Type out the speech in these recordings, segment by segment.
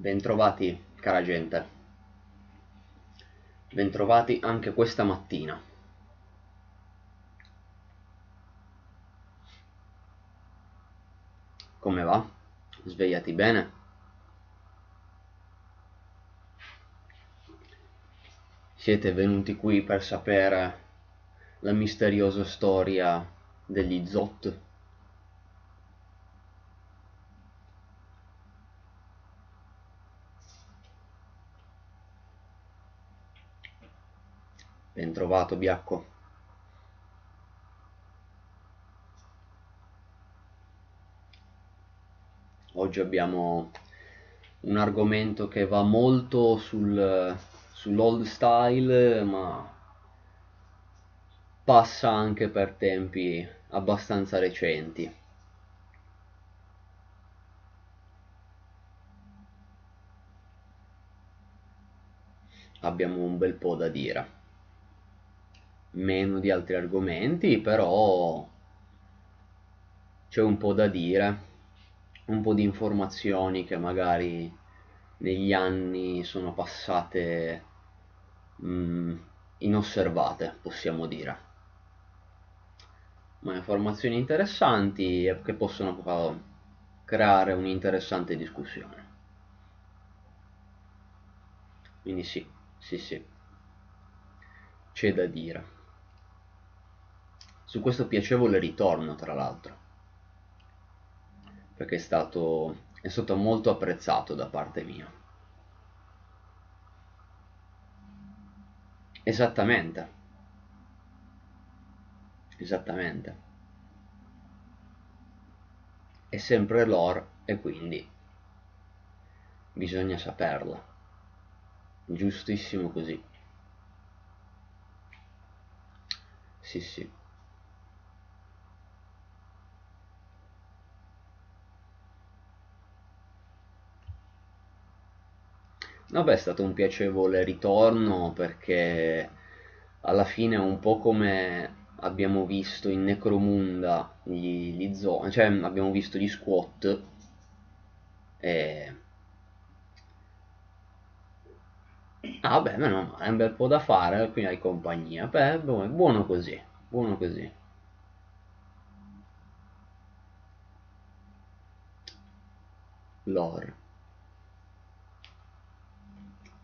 Bentrovati cara gente, bentrovati anche questa mattina. Come va? Svegliati bene? Siete venuti qui per sapere la misteriosa storia degli Zot? Ben trovato, Biacco. Oggi abbiamo un argomento che va molto sul, sull'old style, ma passa anche per tempi abbastanza recenti. Abbiamo un bel po' da dire meno di altri argomenti, però c'è un po' da dire, un po' di informazioni che magari negli anni sono passate mh, mm, inosservate, possiamo dire. Ma informazioni interessanti che possono creare un'interessante discussione. Quindi sì, sì, sì, c'è da dire su questo piacevole ritorno tra l'altro. Perché è stato, è stato molto apprezzato da parte mia. Esattamente. Esattamente. È sempre lore e quindi bisogna saperla giustissimo così. Sì sì Vabbè, è stato un piacevole ritorno perché alla fine è un po' come abbiamo visto in Necromunda gli, gli zoo, cioè abbiamo visto gli squat e... Ah beh, meno male, è un bel po' da fare, quindi hai compagnia. Beh, buono così, buono così. Lore.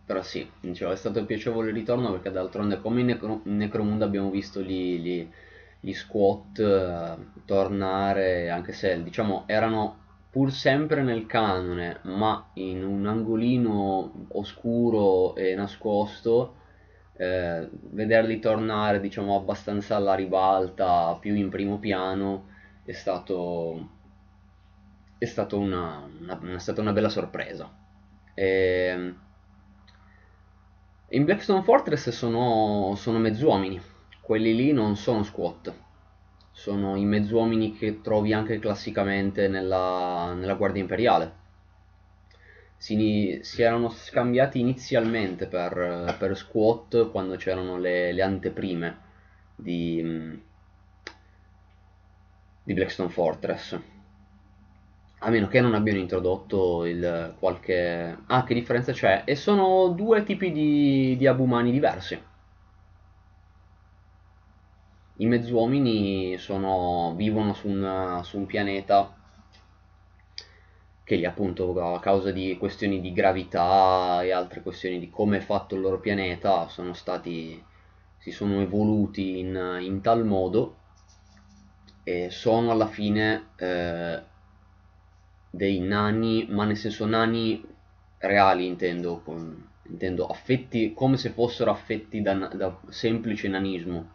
Però sì, dicevo, è stato piacevole ritorno perché d'altronde come in, Necro- Necromunda abbiamo visto gli, gli, gli squat uh, tornare, anche se diciamo erano pur sempre nel canone, ma in un angolino oscuro e nascosto, eh, vederli tornare diciamo abbastanza alla ribalta, più in primo piano, è stato, è stato una, una, è stata una bella sorpresa. E, ehm, in Blackstone Fortress sono, sono mezzuomini, quelli lì non sono squat, sono i mezzuomini che trovi anche classicamente nella, nella Guardia Imperiale. Si, si, erano scambiati inizialmente per, per squat quando c'erano le, le, anteprime di, di Blackstone Fortress a meno che non abbiano introdotto il qualche... Ah, che differenza c'è? E sono due tipi di, di abumani diversi. I mezzuomini sono, vivono su un, su un pianeta che appunto a causa di questioni di gravità e altre questioni di come è fatto il loro pianeta sono stati si sono evoluti in, in tal modo e sono alla fine eh, dei nani, ma nel senso nani reali intendo, con, intendo affetti come se fossero affetti da, da semplice nanismo.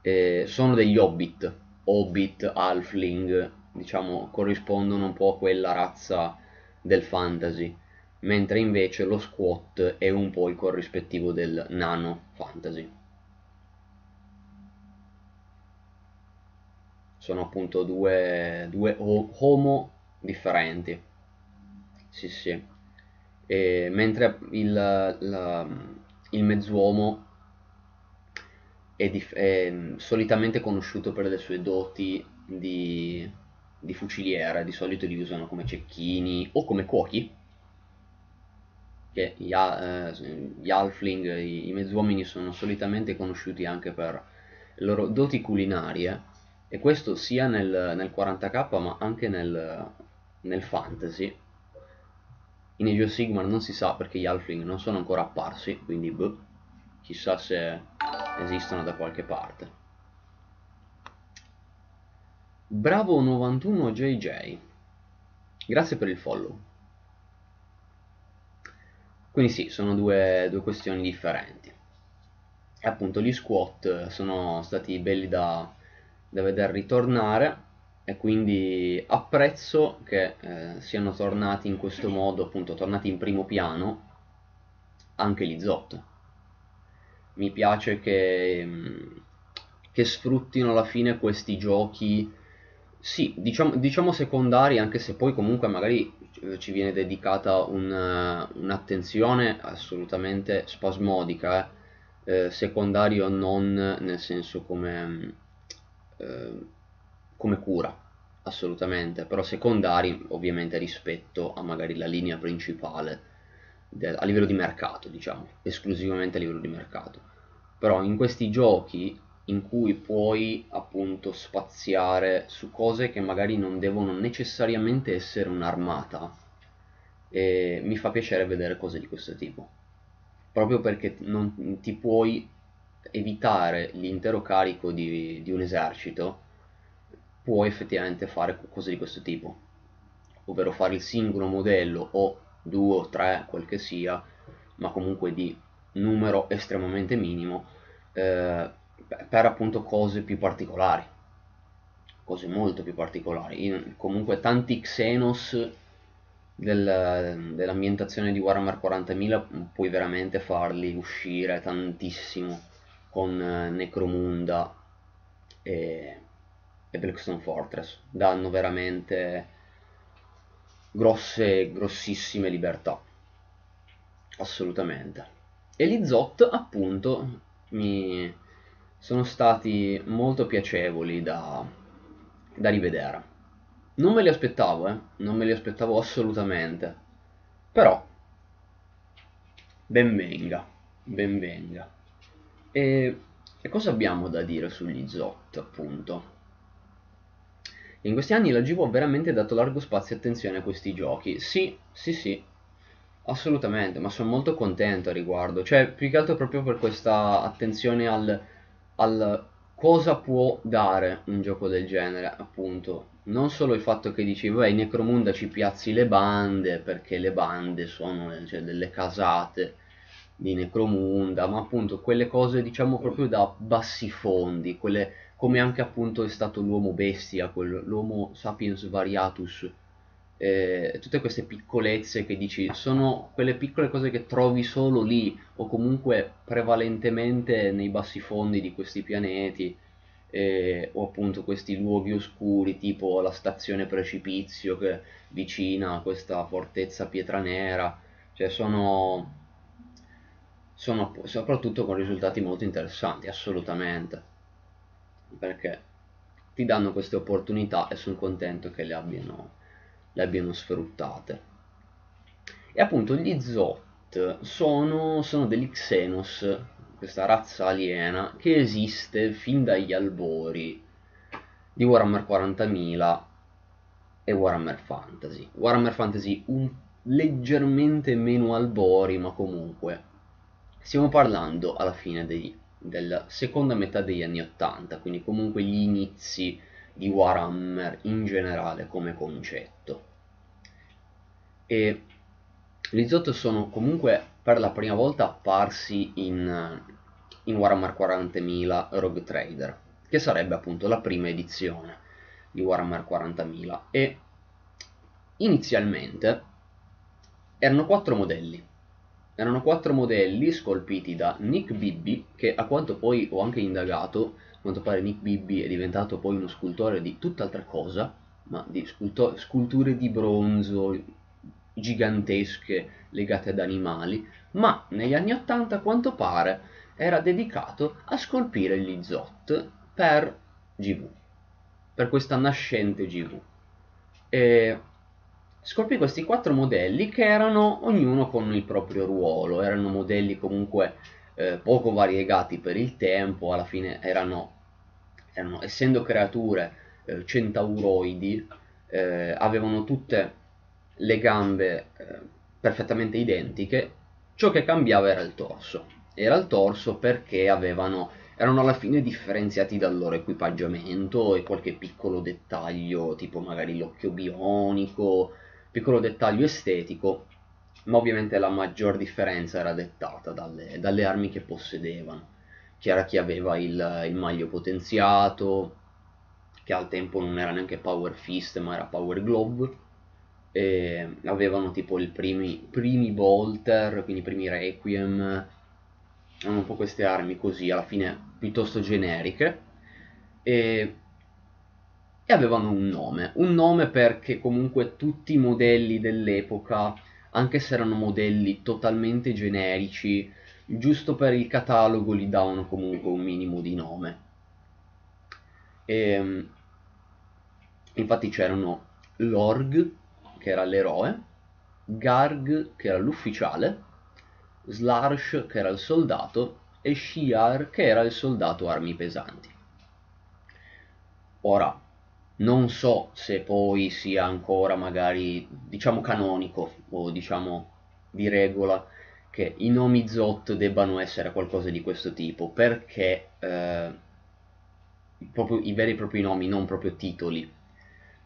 Eh, sono degli hobbit, hobbit, halfling, diciamo, corrispondono un po' a quella razza del fantasy, mentre invece lo squat è un po' il corrispettivo del nano fantasy. Sono appunto due, due homo differenti. Sì, sì. E, mentre il, la, il mezzuomo è, dif- è, solitamente conosciuto per le sue doti di, di fuciliere, di solito li usano come cecchini o come cuochi, che gli, eh, gli halfling, i, i mezzuomini sono solitamente conosciuti anche per le loro doti culinarie, e questo sia nel, nel 40k ma anche nel, nel fantasy. In Age of Sigmar non si sa perché gli halfling non sono ancora apparsi, quindi boh, chissà se esistono da qualche parte. Bravo 91 JJ, grazie per il follow. Quindi sì, sono due, due questioni differenti. E appunto gli squat sono stati belli da, da vedere ritornare e quindi apprezzo che eh, siano tornati in questo modo, appunto tornati in primo piano anche gli Zot. Mi piace che, mm, che sfruttino alla fine questi giochi, sì, diciamo, diciamo secondari, anche se poi comunque magari eh, ci viene dedicata un, un'attenzione assolutamente spasmodica, eh, eh, secondario non nel senso come mm, eh, come cura, assolutamente, però secondari ovviamente rispetto a magari la linea principale del, a livello di mercato, diciamo, esclusivamente a livello di mercato. Però in questi giochi in cui puoi appunto spaziare su cose che magari non devono necessariamente essere un'armata, e mi fa piacere vedere cose di questo tipo. Proprio perché non ti puoi evitare l'intero carico di, di un esercito, puoi effettivamente fare cose di questo tipo, ovvero fare il singolo modello o due o tre, quel che sia, ma comunque di numero estremamente minimo, eh, per appunto cose più particolari, cose molto più particolari. In, comunque tanti Xenos del, dell'ambientazione di Warhammer 40.000 puoi veramente farli uscire tantissimo con eh, Necromunda e, e Blackstone Fortress danno veramente grosse, grossissime libertà. Assolutamente. E gli Zot appunto mi sono stati molto piacevoli da, da rivedere. Non me li aspettavo eh? non me li aspettavo assolutamente. Però ben venga ben venga. E, e cosa abbiamo da dire sugli Zot, appunto? In questi anni la GV ha veramente dato largo spazio e attenzione a questi giochi. Sì, sì, sì, assolutamente, ma sono molto contento a riguardo. Cioè, più che altro proprio per questa attenzione al, al cosa può dare un gioco del genere, appunto. Non solo il fatto che dici, beh, in Necromunda ci piazzi le bande, perché le bande sono cioè, delle casate di Necromunda, ma appunto quelle cose diciamo proprio da bassi fondi, quelle come anche appunto è stato l'uomo bestia, l'uomo sapiens variatus, eh, tutte queste piccolezze che dici sono quelle piccole cose che trovi solo lì o comunque prevalentemente nei bassi fondi di questi pianeti eh, o appunto questi luoghi oscuri tipo la stazione precipizio che vicina a questa fortezza pietra nera. Cioè sono sono soprattutto con risultati molto interessanti, assolutamente, perché ti danno queste opportunità e sono contento che le abbiano, le abbiano sfruttate. E appunto gli Zot sono, sono degli Xenos, questa razza aliena che esiste fin dagli albori di Warhammer 40.000 e Warhammer Fantasy. Warhammer Fantasy un leggermente meno albori, ma comunque Stiamo parlando alla fine dei, della seconda metà degli anni 80, quindi comunque gli inizi di Warhammer in generale come concetto. E gli Zot sono comunque per la prima volta apparsi in, in Warhammer 40.000 Rogue Trader, che sarebbe appunto la prima edizione di Warhammer 40.000 e inizialmente erano quattro modelli erano quattro modelli scolpiti da Nick Bibby, che a quanto poi ho anche indagato, a quanto pare Nick Bibby è diventato poi uno scultore di tutt'altra cosa, ma di sculture di bronzo gigantesche legate ad animali, ma negli anni 80 a quanto pare era dedicato a scolpire gli Zot per GV, per questa nascente GV. E scoprì questi quattro modelli che erano ognuno con il proprio ruolo, erano modelli comunque eh, poco variegati per il tempo, alla fine erano, erano essendo creature eh, centauroidi, eh, avevano tutte le gambe eh, perfettamente identiche, ciò che cambiava era il torso. Era il torso perché avevano, erano alla fine differenziati dal loro equipaggiamento e qualche piccolo dettaglio, tipo magari l'occhio bionico, piccolo dettaglio estetico, ma ovviamente la maggior differenza era dettata dalle, dalle armi che possedevano. C'era chi aveva il, il maglio potenziato, che al tempo non era neanche Power Fist ma era Power Glove, e avevano tipo i primi, primi Bolter, quindi i primi Requiem, erano un po' queste armi così, alla fine piuttosto generiche, e, e avevano un nome, un nome perché comunque tutti i modelli dell'epoca, anche se erano modelli totalmente generici, giusto per il catalogo gli davano comunque un minimo di nome. E, infatti c'erano l'Org, che era l'eroe, Garg, che era l'ufficiale, Slarsh, che era il soldato, e Shiar, che era il soldato armi pesanti. Ora, non so se poi sia ancora magari, diciamo, canonico o diciamo di regola che i nomi Zot debbano essere qualcosa di questo tipo, perché eh, proprio i veri e propri nomi, non proprio titoli,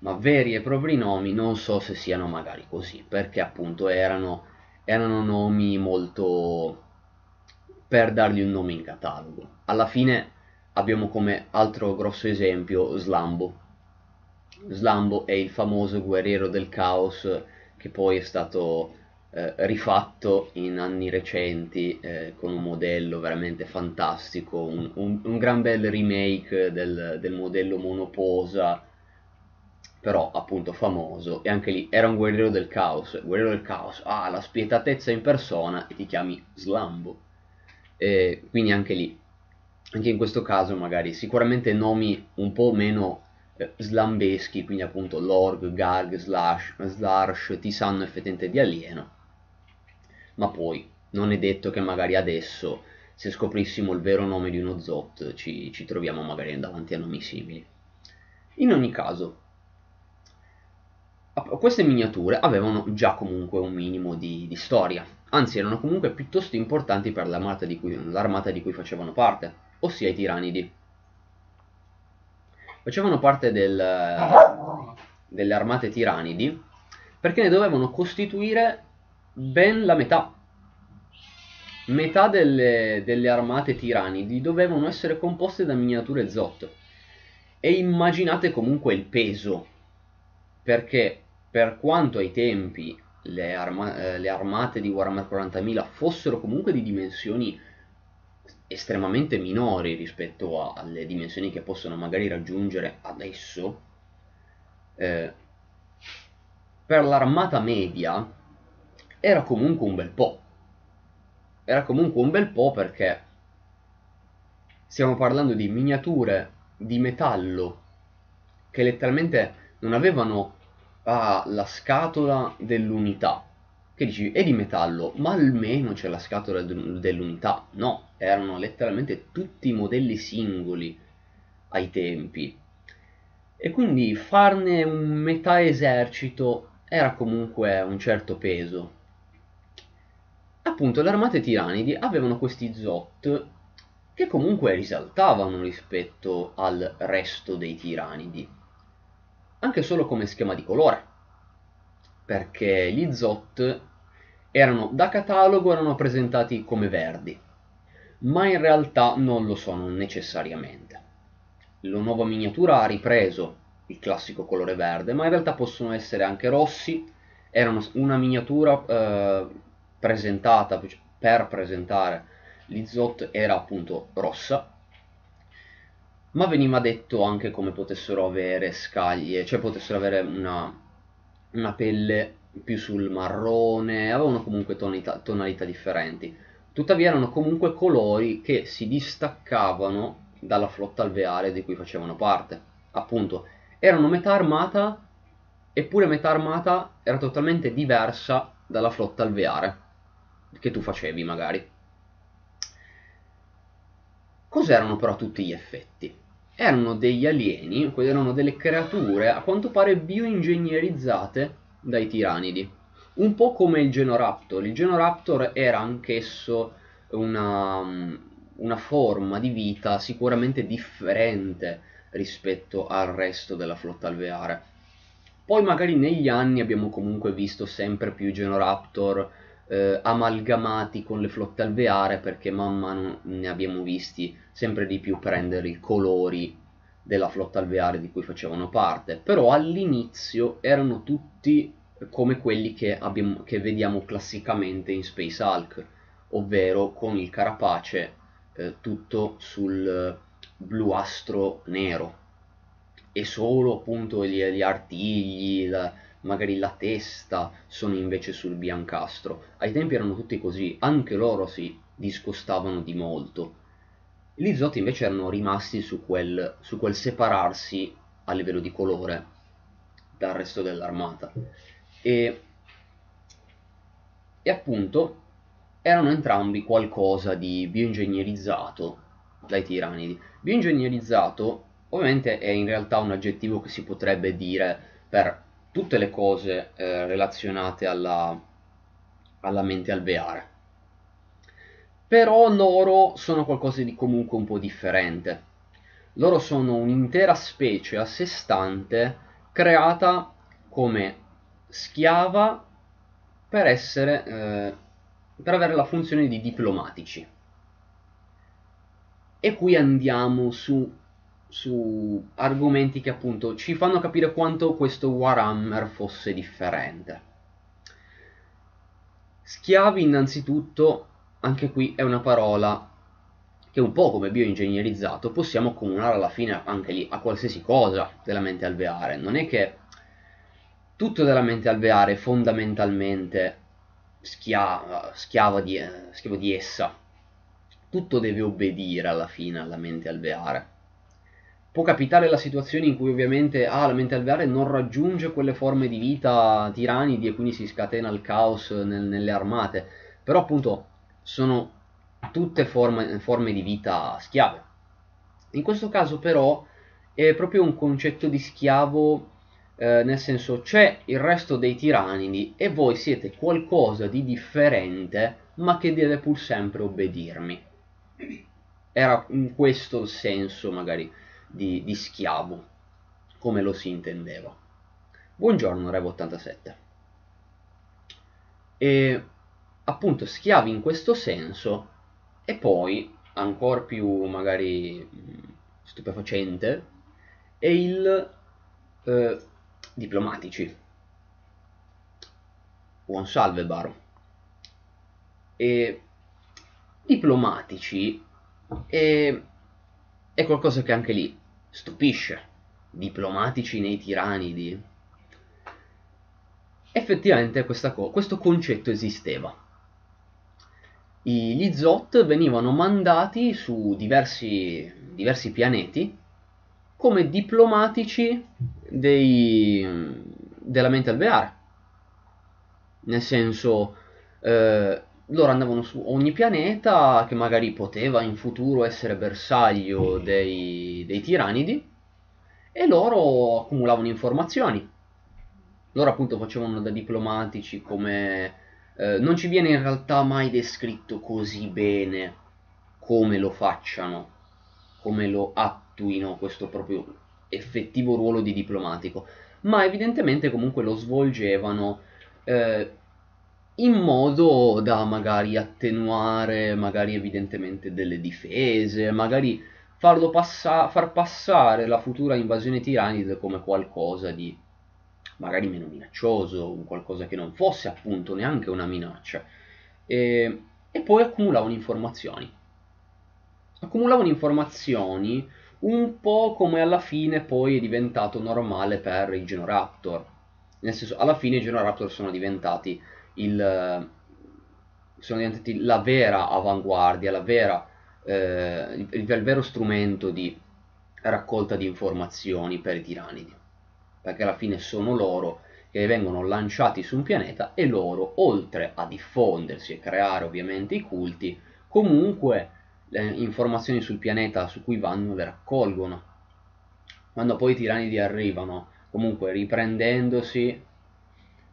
ma veri e propri nomi non so se siano magari così, perché appunto erano, erano nomi molto per dargli un nome in catalogo. Alla fine abbiamo come altro grosso esempio Slambo. Slambo è il famoso guerriero del caos che poi è stato eh, rifatto in anni recenti eh, con un modello veramente fantastico, un, un, un gran bel remake del, del modello monoposa però appunto famoso e anche lì era un guerriero del caos, guerriero del caos, ah la spietatezza in persona e ti chiami Slambo. E quindi anche lì, anche in questo caso magari sicuramente nomi un po' meno slambeschi, quindi appunto Lorg, Garg, Slash, Slash ti sanno effettivamente di alieno, ma poi non è detto che magari adesso se scoprissimo il vero nome di uno Zot ci, ci troviamo magari davanti a nomi simili. In ogni caso, queste miniature avevano già comunque un minimo di, di storia, anzi erano comunque piuttosto importanti per l'armata di, cui, l'armata di cui facevano parte, ossia i tiranidi. Facevano parte del, delle armate tiranidi perché ne dovevano costituire ben la metà. Metà delle, delle armate tiranidi dovevano essere composte da miniature Zot. E immaginate comunque il peso, perché per quanto ai tempi le, arma- eh, le armate di Warhammer 40.000 fossero comunque di dimensioni estremamente minori rispetto a- alle dimensioni che possono magari raggiungere adesso, eh, per l'armata media era comunque un bel po'. Era comunque un bel po' perché stiamo parlando di miniature di metallo che letteralmente non avevano ha la scatola dell'unità. Che dici, è di metallo, ma almeno c'è la scatola dell'unità. No, erano letteralmente tutti modelli singoli ai tempi. E quindi farne un metà esercito era comunque un certo peso. Appunto, le armate tiranidi avevano questi Zot che comunque risaltavano rispetto al resto dei tiranidi anche solo come schema di colore, perché gli Zot erano da catalogo erano presentati come verdi, ma in realtà non lo sono necessariamente. La nuova miniatura ha ripreso il classico colore verde, ma in realtà possono essere anche rossi, erano una miniatura eh, presentata per presentare gli Zot era appunto rossa ma veniva detto anche come potessero avere scaglie, cioè potessero avere una, una pelle più sul marrone, avevano comunque tonalità, tonalità differenti. Tuttavia erano comunque colori che si distaccavano dalla flotta alveare di cui facevano parte. Appunto, erano metà armata eppure metà armata era totalmente diversa dalla flotta alveare che tu facevi magari. Cos'erano però tutti gli effetti? Erano degli alieni, erano delle creature a quanto pare bioingegnerizzate dai tiranidi. Un po' come il Genoraptor. Il Genoraptor era anch'esso una, una forma di vita sicuramente differente rispetto al resto della flotta alveare. Poi magari negli anni abbiamo comunque visto sempre più Genoraptor eh, amalgamati con le flotte alveare perché man mano ne abbiamo visti sempre di più prendere i colori della flotta alveare di cui facevano parte, però all'inizio erano tutti come quelli che, abbiamo, che vediamo classicamente in Space Hulk, ovvero con il carapace eh, tutto sul bluastro nero e solo appunto gli, gli artigli, la, magari la testa sono invece sul biancastro. Ai tempi erano tutti così, anche loro si discostavano di molto. Gli Zotti invece erano rimasti su quel, su quel separarsi a livello di colore dal resto dell'armata. E, e appunto erano entrambi qualcosa di bioingegnerizzato dai tiranidi. Bioingegnerizzato ovviamente è in realtà un aggettivo che si potrebbe dire per tutte le cose eh, relazionate alla, alla mente alveare. Però loro sono qualcosa di comunque un po' differente. Loro sono un'intera specie a sé stante creata come schiava per essere eh, per avere la funzione di diplomatici. E qui andiamo su su argomenti che appunto ci fanno capire quanto questo Warhammer fosse differente. Schiavi innanzitutto, anche qui è una parola che un po' come bioingegnerizzato possiamo accomunare alla fine anche lì a qualsiasi cosa della mente alveare. Non è che tutto della mente alveare è fondamentalmente schia- schiavo, di, schiavo di essa. Tutto deve obbedire alla fine alla mente alveare può capitare la situazione in cui ovviamente ah, la mente alveare non raggiunge quelle forme di vita tiranidi e quindi si scatena il caos nel, nelle armate, però appunto sono tutte forme, forme di vita schiave. In questo caso però è proprio un concetto di schiavo, eh, nel senso c'è il resto dei tiranidi e voi siete qualcosa di differente ma che deve pur sempre obbedirmi. Era in questo il senso magari di, di schiavo, come lo si intendeva. Buongiorno Revo87. E appunto schiavi in questo senso e poi ancora più magari stupefacente è il eh, diplomatici buon salve Baro e diplomatici è, è qualcosa che anche lì stupisce, diplomatici nei tiranidi. Effettivamente co- questo concetto esisteva. I, gli Zot venivano mandati su diversi, diversi pianeti come diplomatici dei, della mente alveare. Nel senso, eh, loro andavano su ogni pianeta che magari poteva in futuro essere bersaglio dei, dei tiranidi e loro accumulavano informazioni. Loro appunto facevano da diplomatici come... Eh, non ci viene in realtà mai descritto così bene come lo facciano, come lo attuino questo proprio effettivo ruolo di diplomatico, ma evidentemente comunque lo svolgevano eh, in modo da magari attenuare magari evidentemente delle difese, magari farlo passa- far passare la futura invasione tiranide come qualcosa di magari meno minaccioso, qualcosa che non fosse appunto neanche una minaccia. E, e poi accumulavano informazioni. Accumulavano informazioni un po' come alla fine poi è diventato normale per i Genoraptor. Nel senso, alla fine i Genoraptor sono diventati il, sono diventati la vera avanguardia, la vera, eh, il, il, vero strumento di raccolta di informazioni per i tiranidi, perché alla fine sono loro che vengono lanciati su un pianeta e loro, oltre a diffondersi e creare ovviamente i culti, comunque le informazioni sul pianeta su cui vanno le raccolgono. Quando poi i tiranidi arrivano, comunque riprendendosi,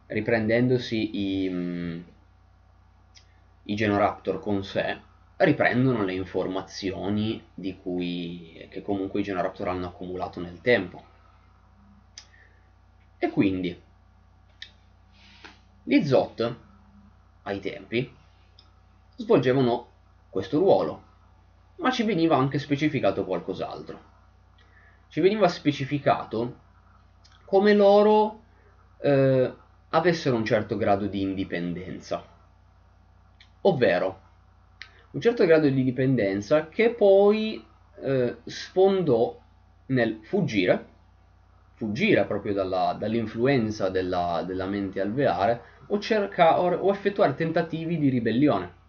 riprendendosi i, mm, i Genoraptor con sé, riprendono le informazioni cui, che comunque i Genoraptor hanno accumulato nel tempo. E quindi gli Zot, ai tempi, svolgevano questo ruolo, ma ci veniva anche specificato qualcos'altro. Ci veniva specificato come loro eh, avessero un certo grado di indipendenza, ovvero un certo grado di dipendenza che poi eh, sfondò nel fuggire, fuggire proprio dalla, dall'influenza della, della, mente alveare o, cerca, o, o effettuare tentativi di ribellione.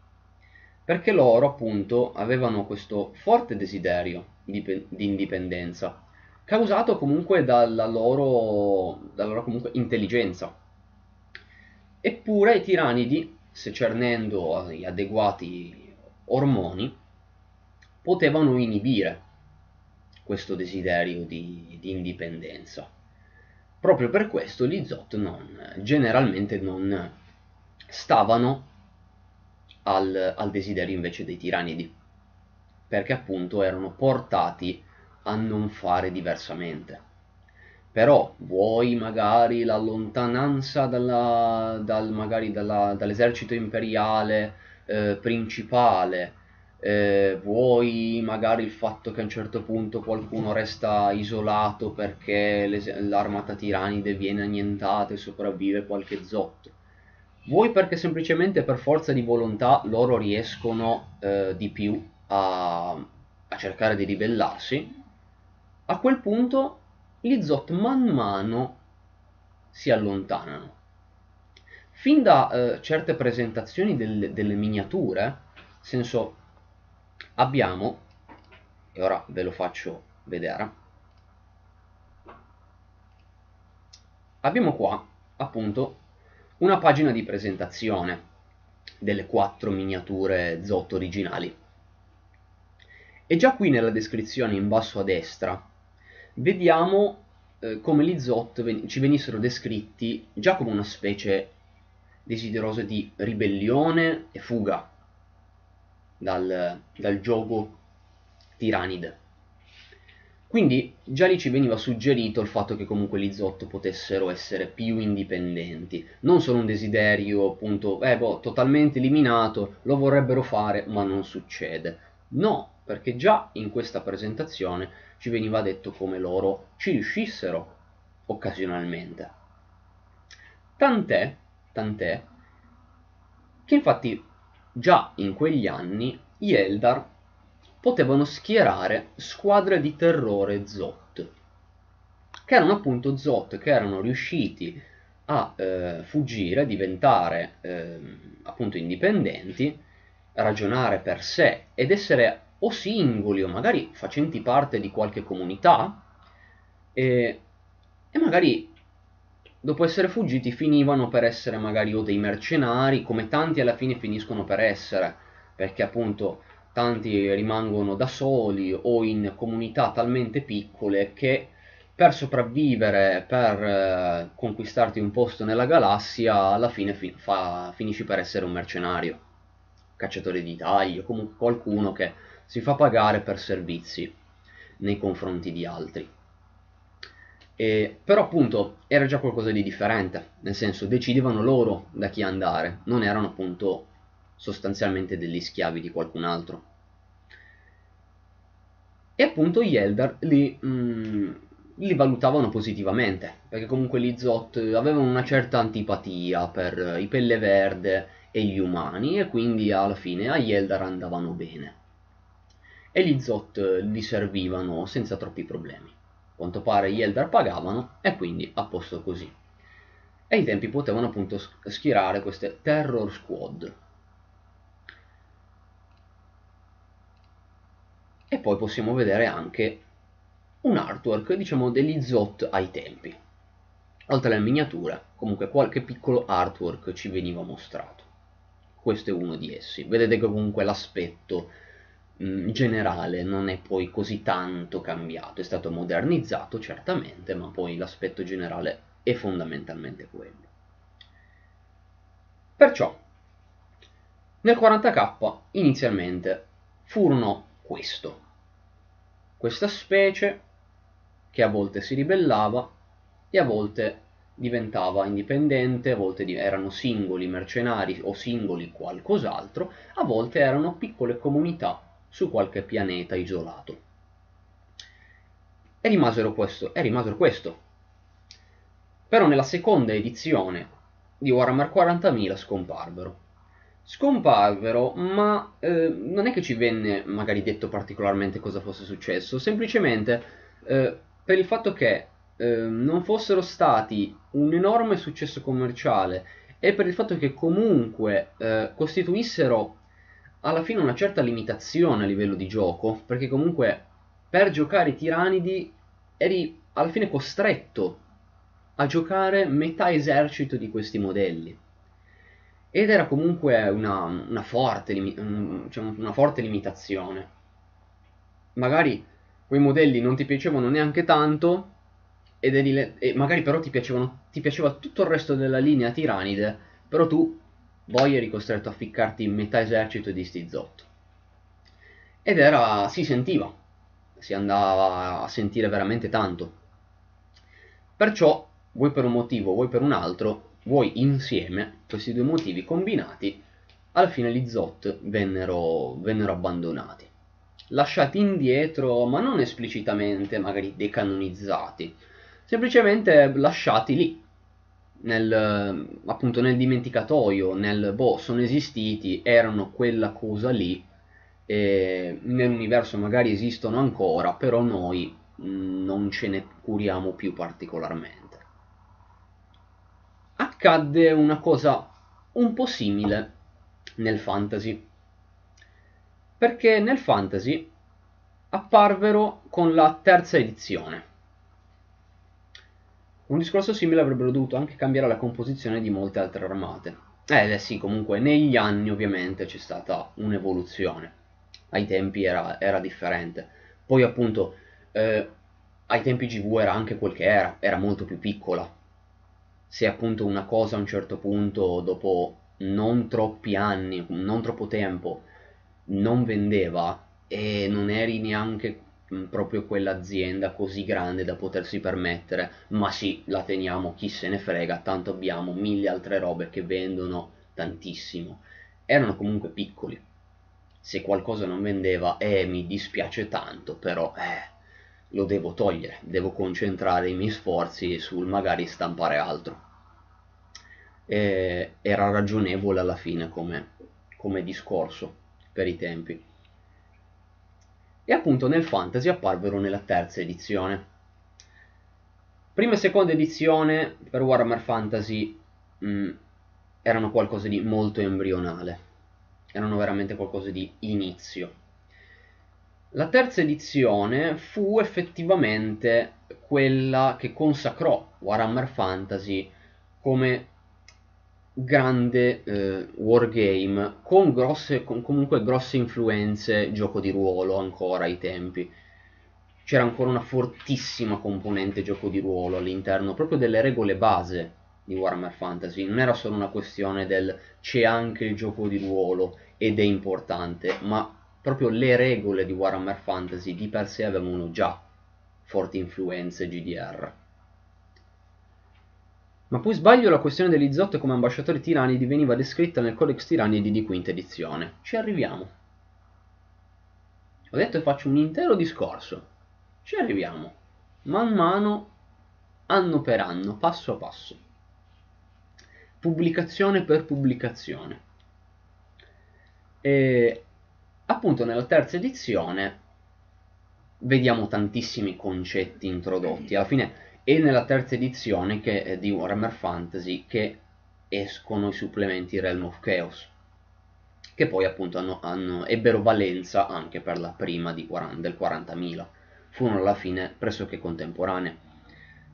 Perché loro appunto avevano questo forte desiderio di, di indipendenza, causato comunque dalla loro, dalla loro comunque intelligenza. Eppure i tiranidi, se cernendo gli adeguati ormoni potevano inibire questo desiderio di, di indipendenza. Proprio per questo gli Zot non, generalmente non stavano al, al desiderio invece dei tiranidi, perché appunto erano portati a non fare diversamente. Però vuoi magari la lontananza dalla, dal, magari dalla, dall'esercito imperiale, eh, principale, eh, vuoi magari il fatto che a un certo punto qualcuno resta isolato perché l'armata tiranide viene annientata e sopravvive qualche zotto, vuoi perché semplicemente per forza di volontà loro riescono eh, di più a, a cercare di ribellarsi, a quel punto gli Zot man mano si allontanano. Fin da eh, certe presentazioni del, delle miniature, nel senso abbiamo, e ora ve lo faccio vedere, abbiamo qua appunto una pagina di presentazione delle quattro miniature Zot originali. E già qui nella descrizione in basso a destra vediamo eh, come gli Zot ven ci venissero descritti già come una specie desideroso di ribellione e fuga dal, dal gioco tiranide. Quindi già lì ci veniva suggerito il fatto che comunque gli Zot potessero essere più indipendenti, non solo un desiderio appunto, eh boh, totalmente eliminato, lo vorrebbero fare ma non succede. No, perché già in questa presentazione ci veniva detto come loro ci riuscissero occasionalmente. Tant'è tant'è che infatti già in quegli anni gli Eldar potevano schierare squadre di terrore Zot, che erano appunto Zot che erano riusciti a eh, fuggire, diventare eh, appunto indipendenti, ragionare per sé ed essere o singoli o magari facenti parte di qualche comunità e, e magari dopo essere fuggiti finivano per essere magari o dei mercenari, come tanti alla fine finiscono per essere, perché appunto tanti rimangono da soli o in comunità talmente piccole che per sopravvivere, per eh, conquistarti un posto nella galassia, alla fine fi- fa- finisci per essere un mercenario, cacciatore di taglio, comunque qualcuno che si fa pagare per servizi nei confronti di altri. E, però appunto era già qualcosa di differente, nel senso decidevano loro da chi andare, non erano appunto sostanzialmente degli schiavi di qualcun altro. E appunto gli Eldar li, mm, li valutavano positivamente, perché comunque gli Zot avevano una certa antipatia per i pelle verde e gli umani e quindi alla fine agli Eldar andavano bene. E gli Zot li servivano senza troppi problemi quanto pare gli Eldar pagavano e quindi a posto così. E ai tempi potevano appunto schierare queste Terror Squad. E poi possiamo vedere anche un artwork, diciamo, degli Zot ai tempi. Oltre alle miniature, comunque qualche piccolo artwork ci veniva mostrato. Questo è uno di essi. Vedete che comunque l'aspetto mm, generale non è poi così tanto cambiato, è stato modernizzato certamente, ma poi l'aspetto generale è fondamentalmente quello. Perciò, nel 40k inizialmente furono questo, questa specie che a volte si ribellava e a volte diventava indipendente, a volte erano singoli mercenari o singoli qualcos'altro, a volte erano piccole comunità su qualche pianeta isolato. E rimasero questo, e rimasero questo. Però nella seconda edizione di Warhammer 40.000 scomparvero. Scomparvero, ma eh, non è che ci venne magari detto particolarmente cosa fosse successo, semplicemente eh, per il fatto che eh, non fossero stati un enorme successo commerciale e per il fatto che comunque eh, costituissero alla fine una certa limitazione a livello di gioco, perché comunque per giocare i tiranidi eri alla fine costretto a giocare metà esercito di questi modelli. Ed era comunque una, una, forte, cioè una forte limitazione. Magari quei modelli non ti piacevano neanche tanto, ed eri, e magari però ti, ti piaceva tutto il resto della linea tiranide, però tu poi eri costretto a ficcarti in metà esercito di sti zotto. Ed era, si sentiva, si andava a sentire veramente tanto. Perciò, vuoi per un motivo, vuoi per un altro, vuoi insieme, questi due motivi combinati, alla fine gli Zot vennero, vennero abbandonati. Lasciati indietro, ma non esplicitamente, magari decanonizzati, semplicemente lasciati lì, nel, appunto nel dimenticatoio, nel boh, sono esistiti, erano quella cosa lì, nell'universo magari esistono ancora, però noi mm, non ce ne curiamo più particolarmente. Accadde una cosa un po' simile nel fantasy, perché nel fantasy apparvero con la terza edizione un discorso simile avrebbero dovuto anche cambiare la composizione di molte altre armate. Eh, sì, comunque negli anni ovviamente c'è stata un'evoluzione. Ai tempi era, era differente. Poi appunto eh, ai tempi GV era anche quel che era, era molto più piccola. Se appunto una cosa a un certo punto, dopo non troppi anni, non troppo tempo, non vendeva e non eri neanche Mm, proprio quell'azienda così grande da potersi permettere, ma sì, la teniamo, chi se ne frega, tanto abbiamo mille altre robe che vendono tantissimo. Erano comunque piccoli. Se qualcosa non vendeva, eh, mi dispiace tanto, però, eh, lo devo togliere, devo concentrare i miei sforzi sul magari stampare altro. E era ragionevole alla fine come, come discorso per i tempi e appunto nel fantasy apparvero nella terza edizione. Prima e seconda edizione per Warhammer Fantasy mh, mm, erano qualcosa di molto embrionale, erano veramente qualcosa di inizio. La terza edizione fu effettivamente quella che consacrò Warhammer Fantasy come grande eh, wargame con grosse con comunque grosse influenze gioco di ruolo ancora ai tempi. C'era ancora una fortissima componente gioco di ruolo all'interno proprio delle regole base di Warhammer Fantasy. Non era solo una questione del c'è anche il gioco di ruolo ed è importante ma proprio le regole di Warhammer Fantasy di per sé avevano già forti influenze GDR ma poi sbaglio la questione degli Zot come ambasciatori tiranidi veniva descritta nel Codex Tiranidi di quinta edizione. Ci arriviamo. Ho detto che faccio un intero discorso. Ci arriviamo. Man mano, anno per anno, passo a passo. Pubblicazione per pubblicazione. E appunto nella terza edizione vediamo tantissimi concetti introdotti. Alla fine e nella terza edizione che, di Warhammer Fantasy che escono i supplementi Realm of Chaos che poi appunto hanno, hanno, ebbero valenza anche per la prima di 40, del 40.000 furono alla fine pressoché contemporanee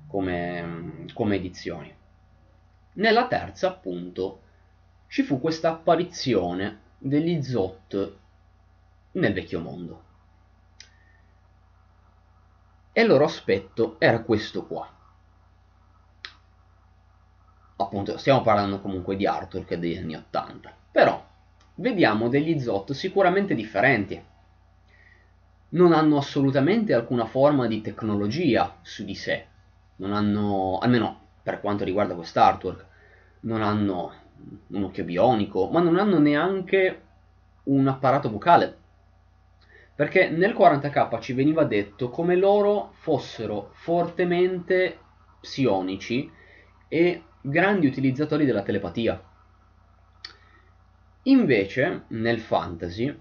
come, come edizioni Nella terza, appunto, ci fu questa apparizione degli Zot nel vecchio mondo. E il loro aspetto era questo qua. Appunto, stiamo parlando comunque di Arthur che è degli anni 80. Però, vediamo degli Zot sicuramente differenti. Non hanno assolutamente alcuna forma di tecnologia su di sé. Non hanno, almeno per quanto riguarda quest'artwork, non hanno un occhio bionico, ma non hanno neanche un apparato vocale. Perché nel 40k ci veniva detto come loro fossero fortemente psionici e grandi utilizzatori della telepatia. Invece, nel fantasy,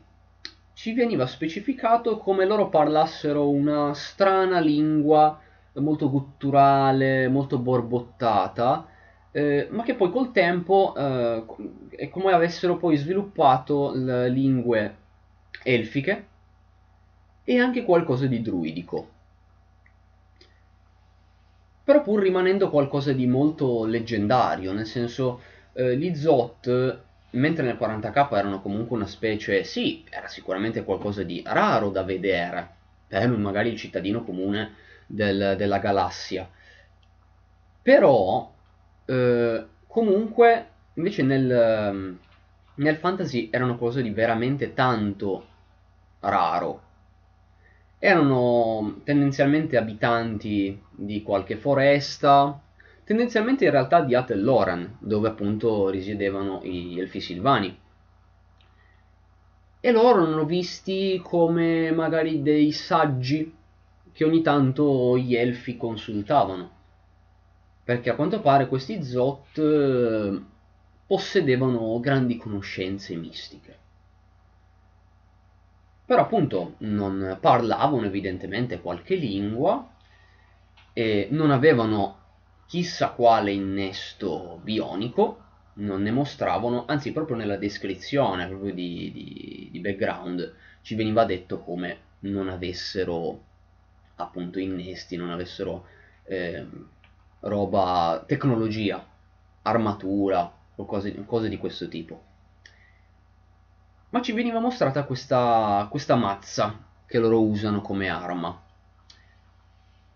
ci veniva specificato come loro parlassero una strana lingua molto gutturale, molto borbottata, eh, ma che poi col tempo eh, è come avessero poi sviluppato lingue elfiche e anche qualcosa di druidico. Però pur rimanendo qualcosa di molto leggendario, nel senso eh, gli Zot, mentre nel 40k erano comunque una specie, sì, era sicuramente qualcosa di raro da vedere, per magari il cittadino comune del, della galassia. Però eh, comunque invece nel, nel fantasy erano cose di veramente tanto raro. Erano tendenzialmente abitanti di qualche foresta, tendenzialmente in realtà di Atelloran, dove appunto risiedevano gli elfi silvani. E loro erano visti come magari dei saggi che ogni tanto gli elfi consultavano, perché a quanto pare questi Zot eh, possedevano grandi conoscenze mistiche. Però appunto non parlavano evidentemente qualche lingua e non avevano chissà quale innesto bionico, non ne mostravano, anzi proprio nella descrizione proprio di, di, di background ci veniva detto come non avessero appunto innesti, non avessero eh, roba, tecnologia, armatura o cose, cose, di questo tipo. Ma ci veniva mostrata questa, questa mazza che loro usano come arma.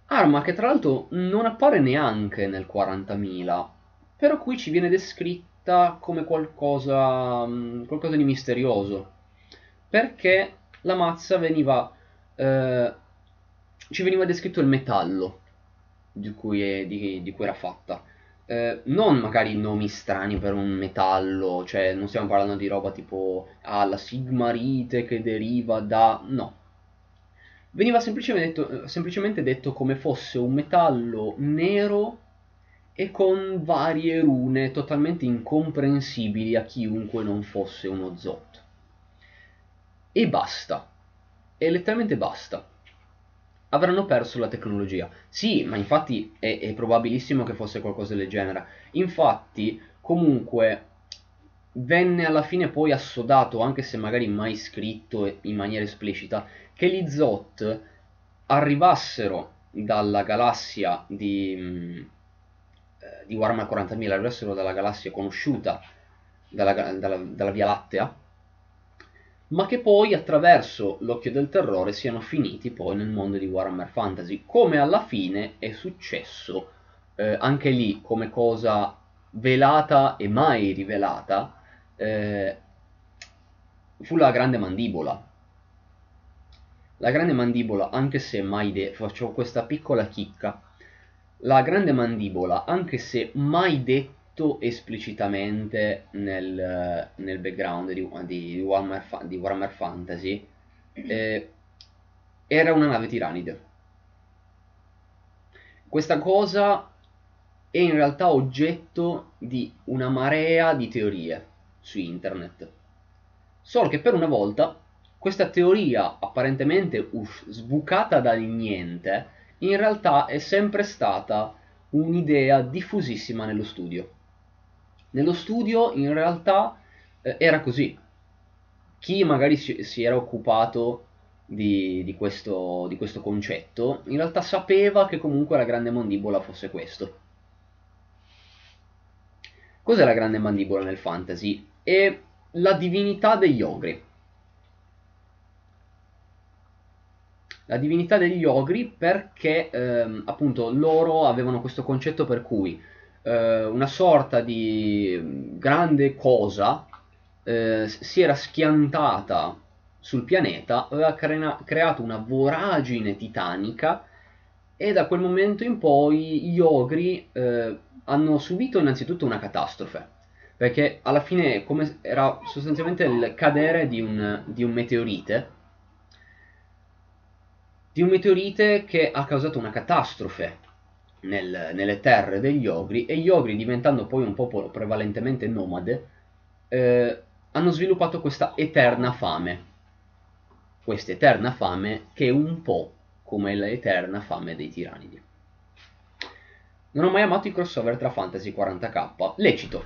Arma che tra l'altro non appare neanche nel 40.000, però qui ci viene descritta come qualcosa, mm, qualcosa di misterioso, perché la mazza veniva eh, ci veniva descritto il metallo di cui, è, di, di cui era fatta. Eh, non magari nomi strani per un metallo, cioè non stiamo parlando di roba tipo ah, la sigmarite che deriva da... no. Veniva semplicemente detto, semplicemente detto come fosse un metallo nero e con varie rune totalmente incomprensibili a chiunque non fosse uno Zot. E basta. E letteralmente basta avranno perso la tecnologia. Sì, ma infatti è, è probabilissimo che fosse qualcosa del genere. Infatti, comunque, venne alla fine poi assodato, anche se magari mai scritto in maniera esplicita, che gli Zot arrivassero dalla galassia di, eh, di Warhammer 40.000, arrivassero dalla galassia conosciuta, dalla, dalla, dalla Via Lattea, ma che poi attraverso l'occhio del terrore siano finiti poi nel mondo di Warhammer Fantasy, come alla fine è successo eh, anche lì come cosa velata e mai rivelata, eh, fu la grande mandibola. La grande mandibola, anche se mai detto, faccio questa piccola chicca, la grande mandibola, anche se mai detto detto esplicitamente nel, nel background di, di, Warhammer, di, Warhammer, Fantasy, eh, era una nave tiranide. Questa cosa è in realtà oggetto di una marea di teorie su internet. Solo che per una volta questa teoria apparentemente uff, sbucata dal niente in realtà è sempre stata un'idea diffusissima nello studio. Nello studio in realtà eh, era così. Chi magari si, si era occupato di, di, questo, di questo concetto in realtà sapeva che comunque la grande mandibola fosse questo. Cos'è la grande mandibola nel fantasy? È la divinità degli ogri. La divinità degli ogri perché ehm, appunto loro avevano questo concetto per cui eh, una sorta di grande cosa eh, si era schiantata sul pianeta, aveva cre- creato una voragine titanica e da quel momento in poi gli ogri eh, hanno subito innanzitutto una catastrofe, perché alla fine come era sostanzialmente il cadere di un, di un meteorite, di un meteorite che ha causato una catastrofe nel, nelle terre degli ogri e gli ogri diventando poi un popolo prevalentemente nomade eh, hanno sviluppato questa eterna fame questa eterna fame che è un po' come l'eterna fame dei tirannidi non ho mai amato i crossover tra Fantasy 40k. Lecito.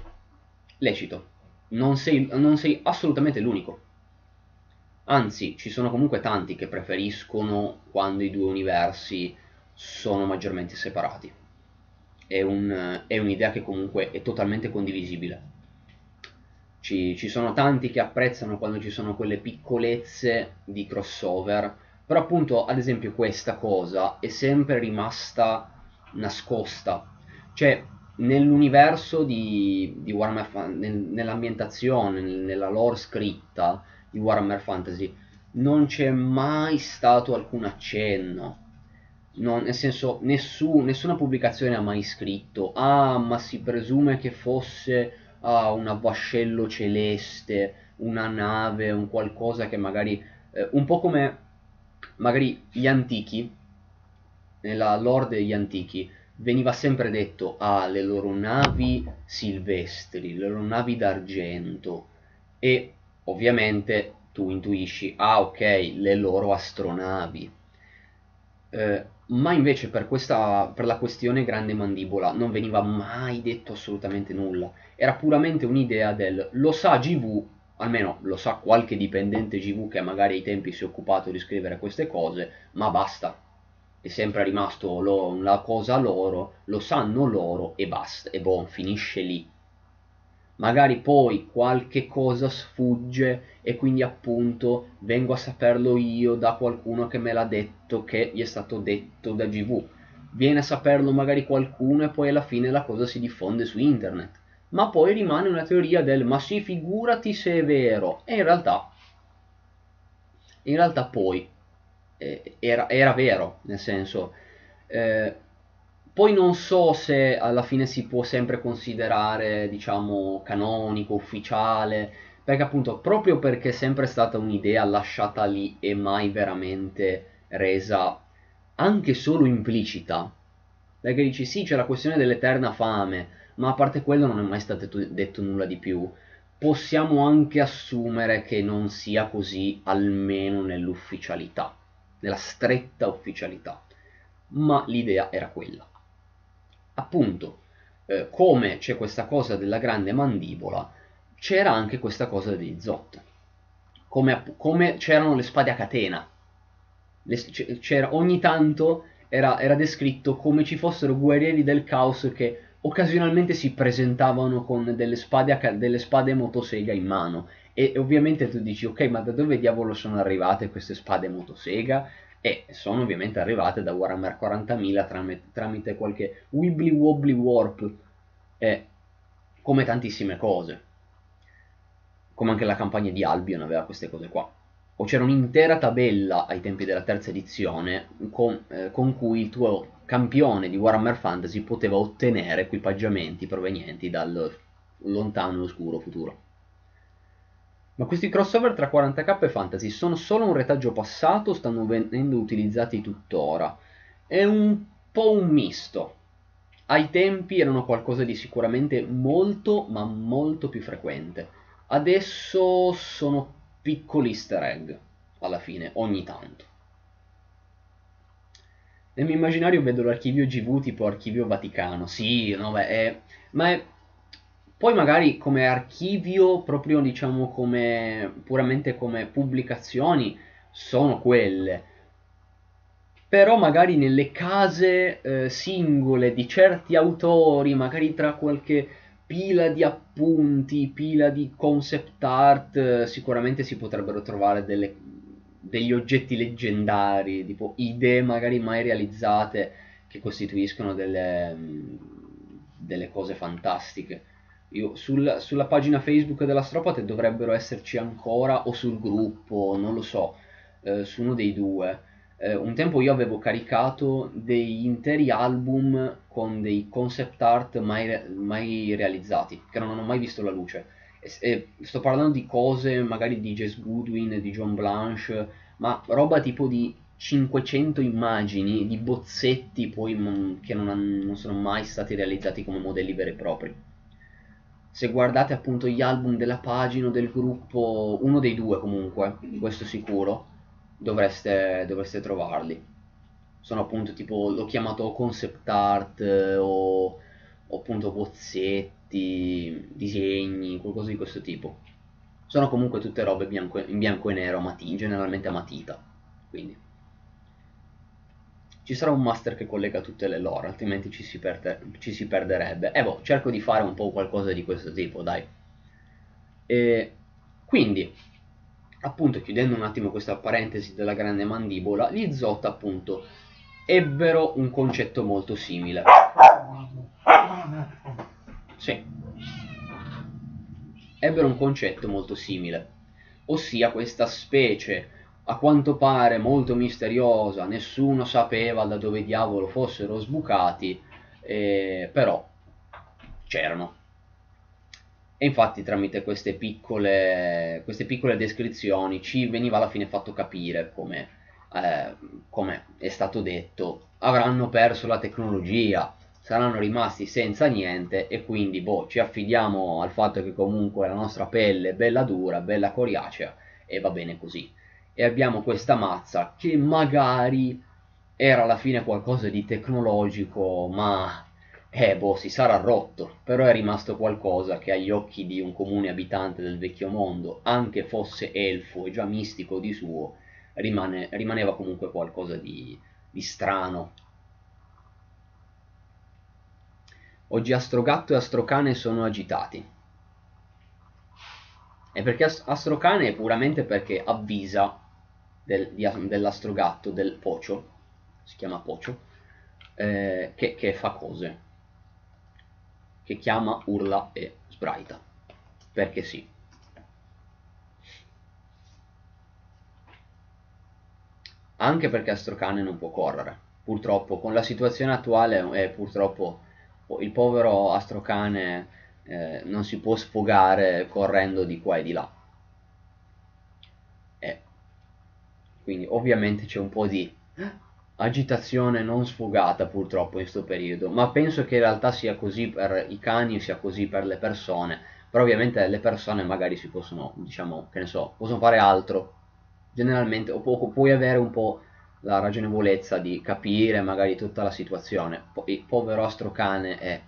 Lecito. Non sei, non sei assolutamente l'unico. Anzi, ci sono comunque tanti che preferiscono quando i due universi sono maggiormente separati. È, un, è un'idea che comunque è totalmente condivisibile. Ci, ci, sono tanti che apprezzano quando ci sono quelle piccolezze di crossover, però appunto, ad esempio, questa cosa è sempre rimasta nascosta. Cioè, nell'universo di, di Warhammer, nel, nell'ambientazione, nella lore scritta di Warhammer Fantasy, non c'è mai stato alcun accenno. Non, nel senso, nessun, nessuna pubblicazione ha mai scritto, ah, ma si presume che fosse ah, un vascello celeste, una nave, un qualcosa che magari, eh, un po' come magari gli antichi, nella lore degli antichi veniva sempre detto ah le loro navi silvestri, le loro navi d'argento e ovviamente tu intuisci ah ok le loro astronavi eh, ma invece per, questa, per la questione grande mandibola non veniva mai detto assolutamente nulla. Era puramente un'idea del lo sa GV almeno lo sa qualche dipendente GV che magari ai tempi si è occupato di scrivere queste cose ma basta. È sempre rimasto lo, la cosa loro, lo sanno loro e basta, e boh, finisce lì. Magari poi qualche cosa sfugge e quindi appunto vengo a saperlo io da qualcuno che me l'ha detto che gli è stato detto da GV. Viene a saperlo magari qualcuno e poi alla fine la cosa si diffonde su internet. Ma poi rimane una teoria del ma sì, figurati se è vero. E in realtà, in realtà poi eh, era, era, vero, nel senso... Eh, poi non so se alla fine si può sempre considerare, diciamo, canonico, ufficiale, perché appunto proprio perché è sempre stata un'idea lasciata lì e mai veramente resa anche solo implicita. Perché dici sì, c'è la questione dell'eterna fame, ma a parte quello non è mai stato detto nulla di più. Possiamo anche assumere che non sia così, almeno nell'ufficialità nella stretta ufficialità, ma l'idea era quella. Appunto, eh, come c'è questa cosa della grande mandibola, c'era anche questa cosa dei Zot. Come, come c'erano le spade a catena. Le, ogni tanto era, era descritto come ci fossero guerrieri del caos che occasionalmente si presentavano con delle spade, a, delle spade motosega in mano e ovviamente tu dici, ok, ma da dove diavolo sono arrivate queste spade motosega? E sono ovviamente arrivate da Warhammer 40.000 tramite, tramite qualche wibbly wobbly warp, e come tantissime cose. Come anche la campagna di Albion aveva queste cose qua. O c'era un'intera tabella ai tempi della terza edizione con, eh, con cui il tuo campione di Warhammer Fantasy poteva ottenere equipaggiamenti provenienti dal lontano e oscuro futuro. Ma questi crossover tra 40k e fantasy sono solo un retaggio passato o stanno venendo utilizzati tuttora? È un po' un misto. Ai tempi erano qualcosa di sicuramente molto ma molto più frequente. Adesso sono piccoli easter egg, alla fine, ogni tanto. Nel mio immaginario vedo l'archivio GV tipo archivio Vaticano. Sì, no, beh, è... ma è poi magari come archivio, proprio diciamo come puramente come pubblicazioni, sono quelle. Però magari nelle case eh, singole di certi autori, magari tra qualche pila di appunti, pila di concept art, sicuramente si potrebbero trovare delle, degli oggetti leggendari, tipo idee magari mai realizzate che costituiscono delle, delle cose fantastiche. Io, sul, sulla pagina Facebook dell'Astropate dovrebbero esserci ancora, o sul gruppo, non lo so, eh, su uno dei due eh, un tempo io avevo caricato degli interi album con dei concept art mai, mai realizzati, che non hanno mai visto la luce. E, e sto parlando di cose magari di Jess Goodwin, di John Blanche, ma roba tipo di 500 immagini, di bozzetti poi che non, hanno, non sono mai stati realizzati come modelli veri e propri. Se guardate appunto gli album della pagina o del gruppo, uno dei due comunque, questo sicuro, dovreste, dovreste trovarli. Sono appunto tipo, l'ho chiamato concept art o, o appunto bozzetti, disegni, qualcosa di questo tipo. Sono comunque tutte robe bianco, in bianco e nero, mati, generalmente a matita. Quindi ci sarà un master che collega tutte le lore, altrimenti ci si, perde, ci si perderebbe. E boh, cerco di fare un po' qualcosa di questo tipo, dai. E quindi, appunto chiudendo un attimo questa parentesi della grande mandibola, gli Zot appunto ebbero un concetto molto simile. Sì. Ebbero un concetto molto simile, ossia questa specie a quanto pare molto misteriosa, nessuno sapeva da dove diavolo fossero sbucati, eh, però c'erano e infatti tramite queste piccole, queste piccole descrizioni ci veniva alla fine fatto capire come, eh, come è stato detto, avranno perso la tecnologia, saranno rimasti senza niente e quindi boh, ci affidiamo al fatto che comunque la nostra pelle è bella dura, bella coriacea e va bene così. E abbiamo questa mazza che magari era alla fine qualcosa di tecnologico, ma eh, boh, si sarà rotto, però è rimasto qualcosa che agli occhi di un comune abitante del vecchio mondo, anche fosse elfo e già mistico di suo, rimane, rimaneva comunque qualcosa di, di strano. Oggi Astrogatto e Astrocane sono agitati. E perché Astrocane è puramente perché avvisa del, dell'astrogatto, del pocio, si chiama pocio, eh, che, che fa cose che chiama, urla e sbraita. Perché sì. Anche perché Astrocane non può correre. Purtroppo, con la situazione attuale, eh, purtroppo il povero Astrocane eh, non si può sfogare correndo di qua e di là. Quindi ovviamente c'è un po' di agitazione non sfogata purtroppo in questo periodo, ma penso che in realtà sia così per i cani, sia così per le persone, però ovviamente le persone magari si possono, diciamo, che ne so, possono fare altro, generalmente, o pu- puoi avere un po' la ragionevolezza di capire magari tutta la situazione, il povero astrocane è,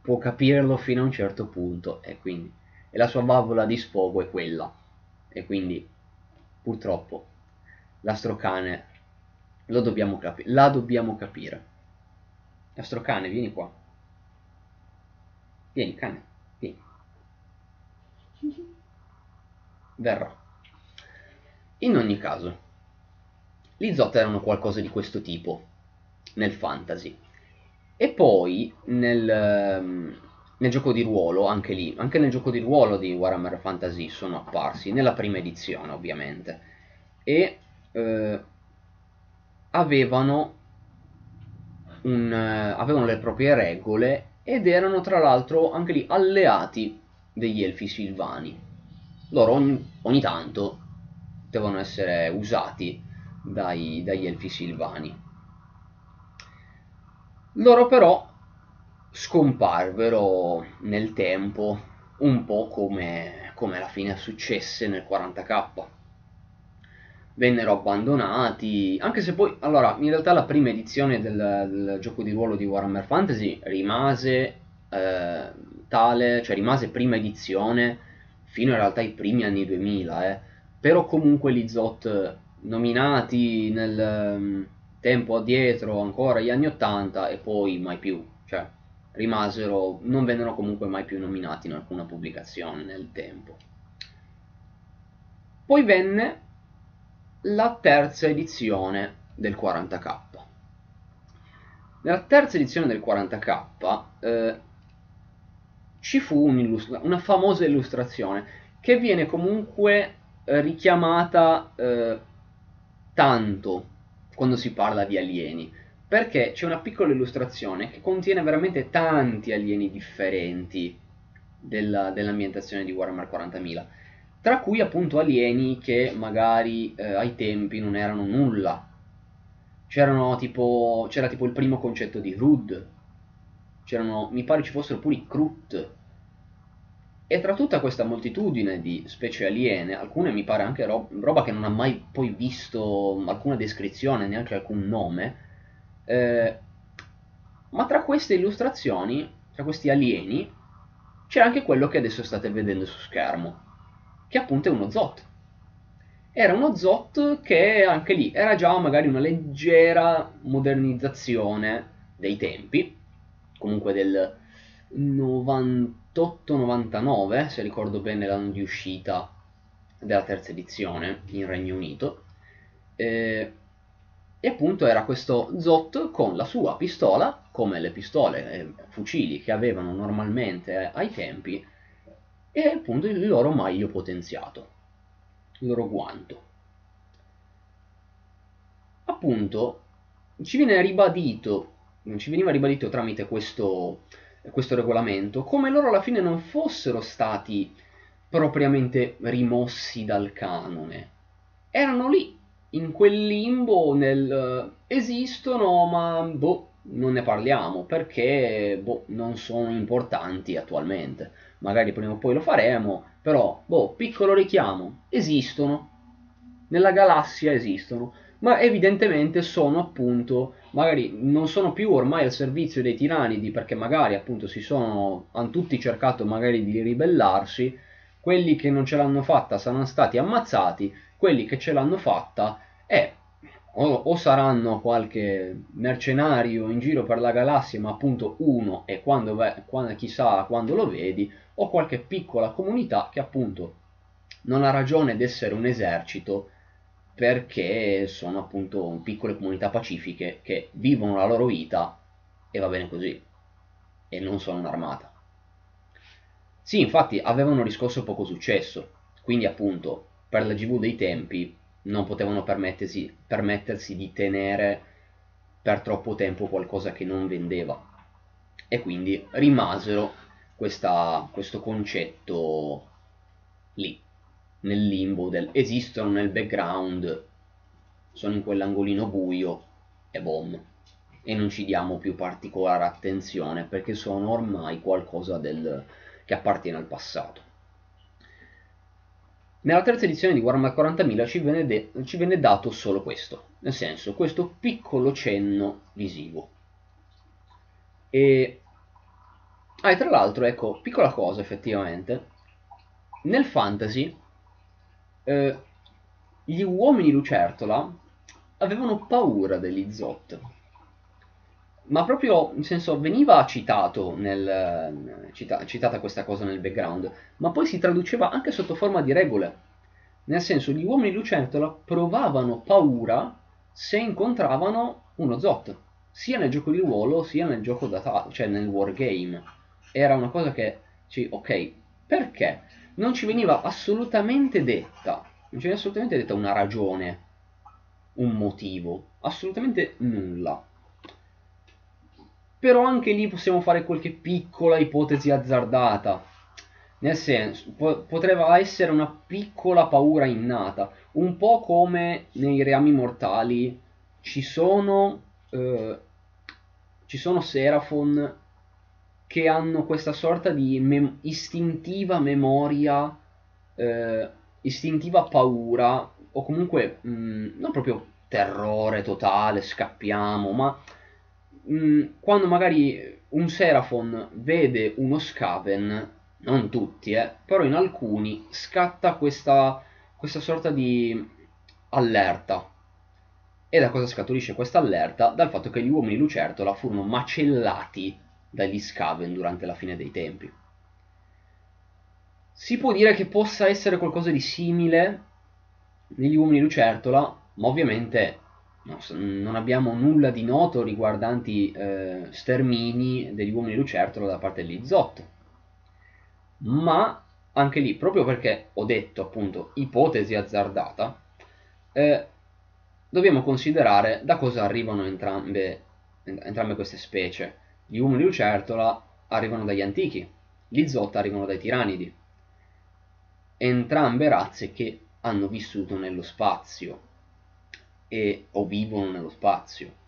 può capirlo fino a un certo punto e quindi e la sua valvola di sfogo è quella. E quindi purtroppo l'astrocane lo dobbiamo capire. La dobbiamo capire. Nostro cane, vieni qua. Vieni, cane, vieni. Verrà. In ogni caso, gli Zot erano qualcosa di questo tipo nel fantasy. E poi nel, ehm, nel, gioco di ruolo, anche lì, anche nel gioco di ruolo di Warhammer Fantasy sono apparsi, nella prima edizione ovviamente. E eh, avevano, un, uh, avevano le proprie regole ed erano tra l'altro anche lì alleati degli elfi silvani. Loro ogni, ogni tanto devono essere usati dai, dagli elfi silvani. Loro però scomparvero nel tempo, un po' come, come alla fine successe nel 40k vennero abbandonati, anche se poi, allora, in realtà la prima edizione del, del gioco di ruolo di Warhammer Fantasy rimase eh, tale, cioè rimase prima edizione fino in realtà ai primi anni 2000, eh. però comunque gli Zot nominati nel um, tempo addietro, ancora gli anni 80 e poi mai più, cioè rimasero, non vennero comunque mai più nominati in alcuna pubblicazione nel tempo. Poi venne la terza edizione del 40k. Nella terza edizione del 40k eh, ci fu una famosa illustrazione che viene comunque eh, richiamata eh, tanto quando si parla di alieni, perché c'è una piccola illustrazione che contiene veramente tanti alieni differenti della, dell'ambientazione di Warhammer 40.000, tra cui appunto alieni che magari eh, ai tempi non erano nulla. Tipo, c'era tipo il primo concetto di Rud, c'erano, mi pare ci fossero pure i Krut, e tra tutta questa moltitudine di specie aliene, alcune mi pare anche ro- roba che non ha mai poi visto alcuna descrizione, neanche alcun nome, eh, ma tra queste illustrazioni, tra questi alieni, c'è anche quello che adesso state vedendo su schermo, che appunto è uno Zot. Era uno Zot che anche lì era già magari una leggera modernizzazione dei tempi, comunque del 90 98-99, se ricordo bene l'anno di uscita della terza edizione in Regno Unito. Eh, e appunto era questo Zot con la sua pistola, come le pistole e fucili che avevano normalmente ai tempi, e appunto il loro maglio potenziato, il loro guanto. Appunto, ci viene ribadito, ci veniva ribadito tramite questo, questo regolamento, come loro alla fine non fossero stati propriamente rimossi dal canone. Erano lì, in quel limbo nel esistono, ma boh, non ne parliamo perché boh, non sono importanti attualmente. Magari prima o poi lo faremo, però boh, piccolo richiamo, esistono. Nella galassia esistono ma evidentemente sono appunto, magari non sono più ormai al servizio dei tiranidi perché magari appunto si sono, hanno tutti cercato magari di ribellarsi, quelli che non ce l'hanno fatta saranno stati ammazzati, quelli che ce l'hanno fatta eh, o, o, saranno qualche mercenario in giro per la galassia, ma appunto uno e quando, quando, chissà quando lo vedi, o qualche piccola comunità che appunto non ha ragione di essere un esercito, perché sono appunto piccole comunità pacifiche che vivono la loro vita e va bene così e non sono un'armata. Sì, infatti avevano riscosso poco successo, quindi appunto per la GV dei tempi non potevano permettersi, permettersi di tenere per troppo tempo qualcosa che non vendeva e quindi rimasero questa, questo concetto lì nel limbo del esistono nel background, sono in quell'angolino buio e bom. E non ci diamo più particolare attenzione perché sono ormai qualcosa del, che appartiene al passato. Nella terza edizione di Warhammer 40.000 ci venne, ci venne dato solo questo, nel senso questo piccolo cenno visivo. E Ah, e tra l'altro, ecco, piccola cosa effettivamente, nel fantasy eh, gli uomini lucertola avevano paura degli Zot. Ma proprio, nel senso, veniva citato nel, cita, citata questa cosa nel background, ma poi si traduceva anche sotto forma di regole. Nel senso, gli uomini lucertola provavano paura se incontravano uno Zot, sia nel gioco di ruolo sia nel gioco da cioè nel wargame. Era una cosa che, cioè, ok, perché? non ci veniva assolutamente detta, non ci veniva assolutamente detta una ragione, un motivo, assolutamente nulla. Però anche lì possiamo fare qualche piccola ipotesi azzardata. Nel senso, po- potrebbe essere una piccola paura innata, un po' come nei reami mortali ci sono, eh, ci sono Seraphon che hanno questa sorta di mem- istintiva memoria, eh, istintiva paura, o comunque mh, mm, non proprio terrore totale, scappiamo, ma mh, mm, quando magari un Seraphon vede uno Skaven, non tutti, eh, però in alcuni scatta questa, questa sorta di allerta. E da cosa scaturisce questa allerta? Dal fatto che gli uomini lucertola furono macellati dagli Skaven durante la fine dei tempi. Si può dire che possa essere qualcosa di simile negli uomini lucertola, ma ovviamente non abbiamo nulla di noto riguardanti eh, stermini degli uomini lucertola da parte degli Zot. Ma anche lì, proprio perché ho detto appunto ipotesi azzardata, eh, dobbiamo considerare da cosa arrivano entrambe, entrambe queste specie. Gli uomini lucertola arrivano dagli antichi, gli Zot arrivano dai tiranidi. Entrambe razze che hanno vissuto nello spazio e, o vivono nello spazio.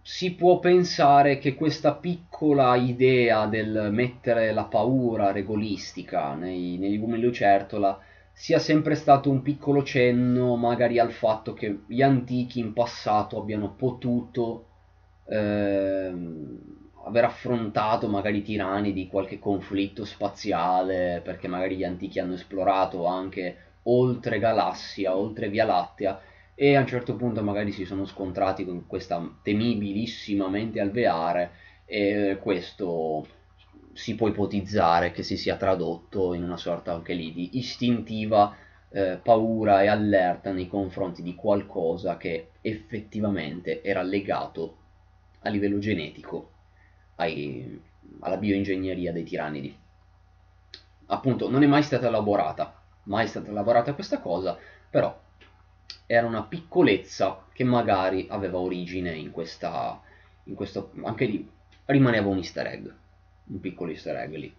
Si può pensare che questa piccola idea del mettere la paura regolistica nei, negli uomini lucertola sia sempre stato un piccolo cenno magari al fatto che gli antichi in passato abbiano potuto ehm, aver affrontato magari tirani di qualche conflitto spaziale perché magari gli antichi hanno esplorato anche oltre galassia, oltre Via Lattea e a un certo punto magari si sono scontrati con questa temibilissima mente alveare e questo si può ipotizzare che si sia tradotto in una sorta anche lì di istintiva eh, paura e allerta nei confronti di qualcosa che effettivamente era legato a livello genetico ai, alla bioingegneria dei tirannidi. Appunto, non è mai stata elaborata, mai stata elaborata questa cosa, però era una piccolezza che magari aveva origine in questa, in questo, anche lì rimaneva un easter egg, un piccolo easter egg lì.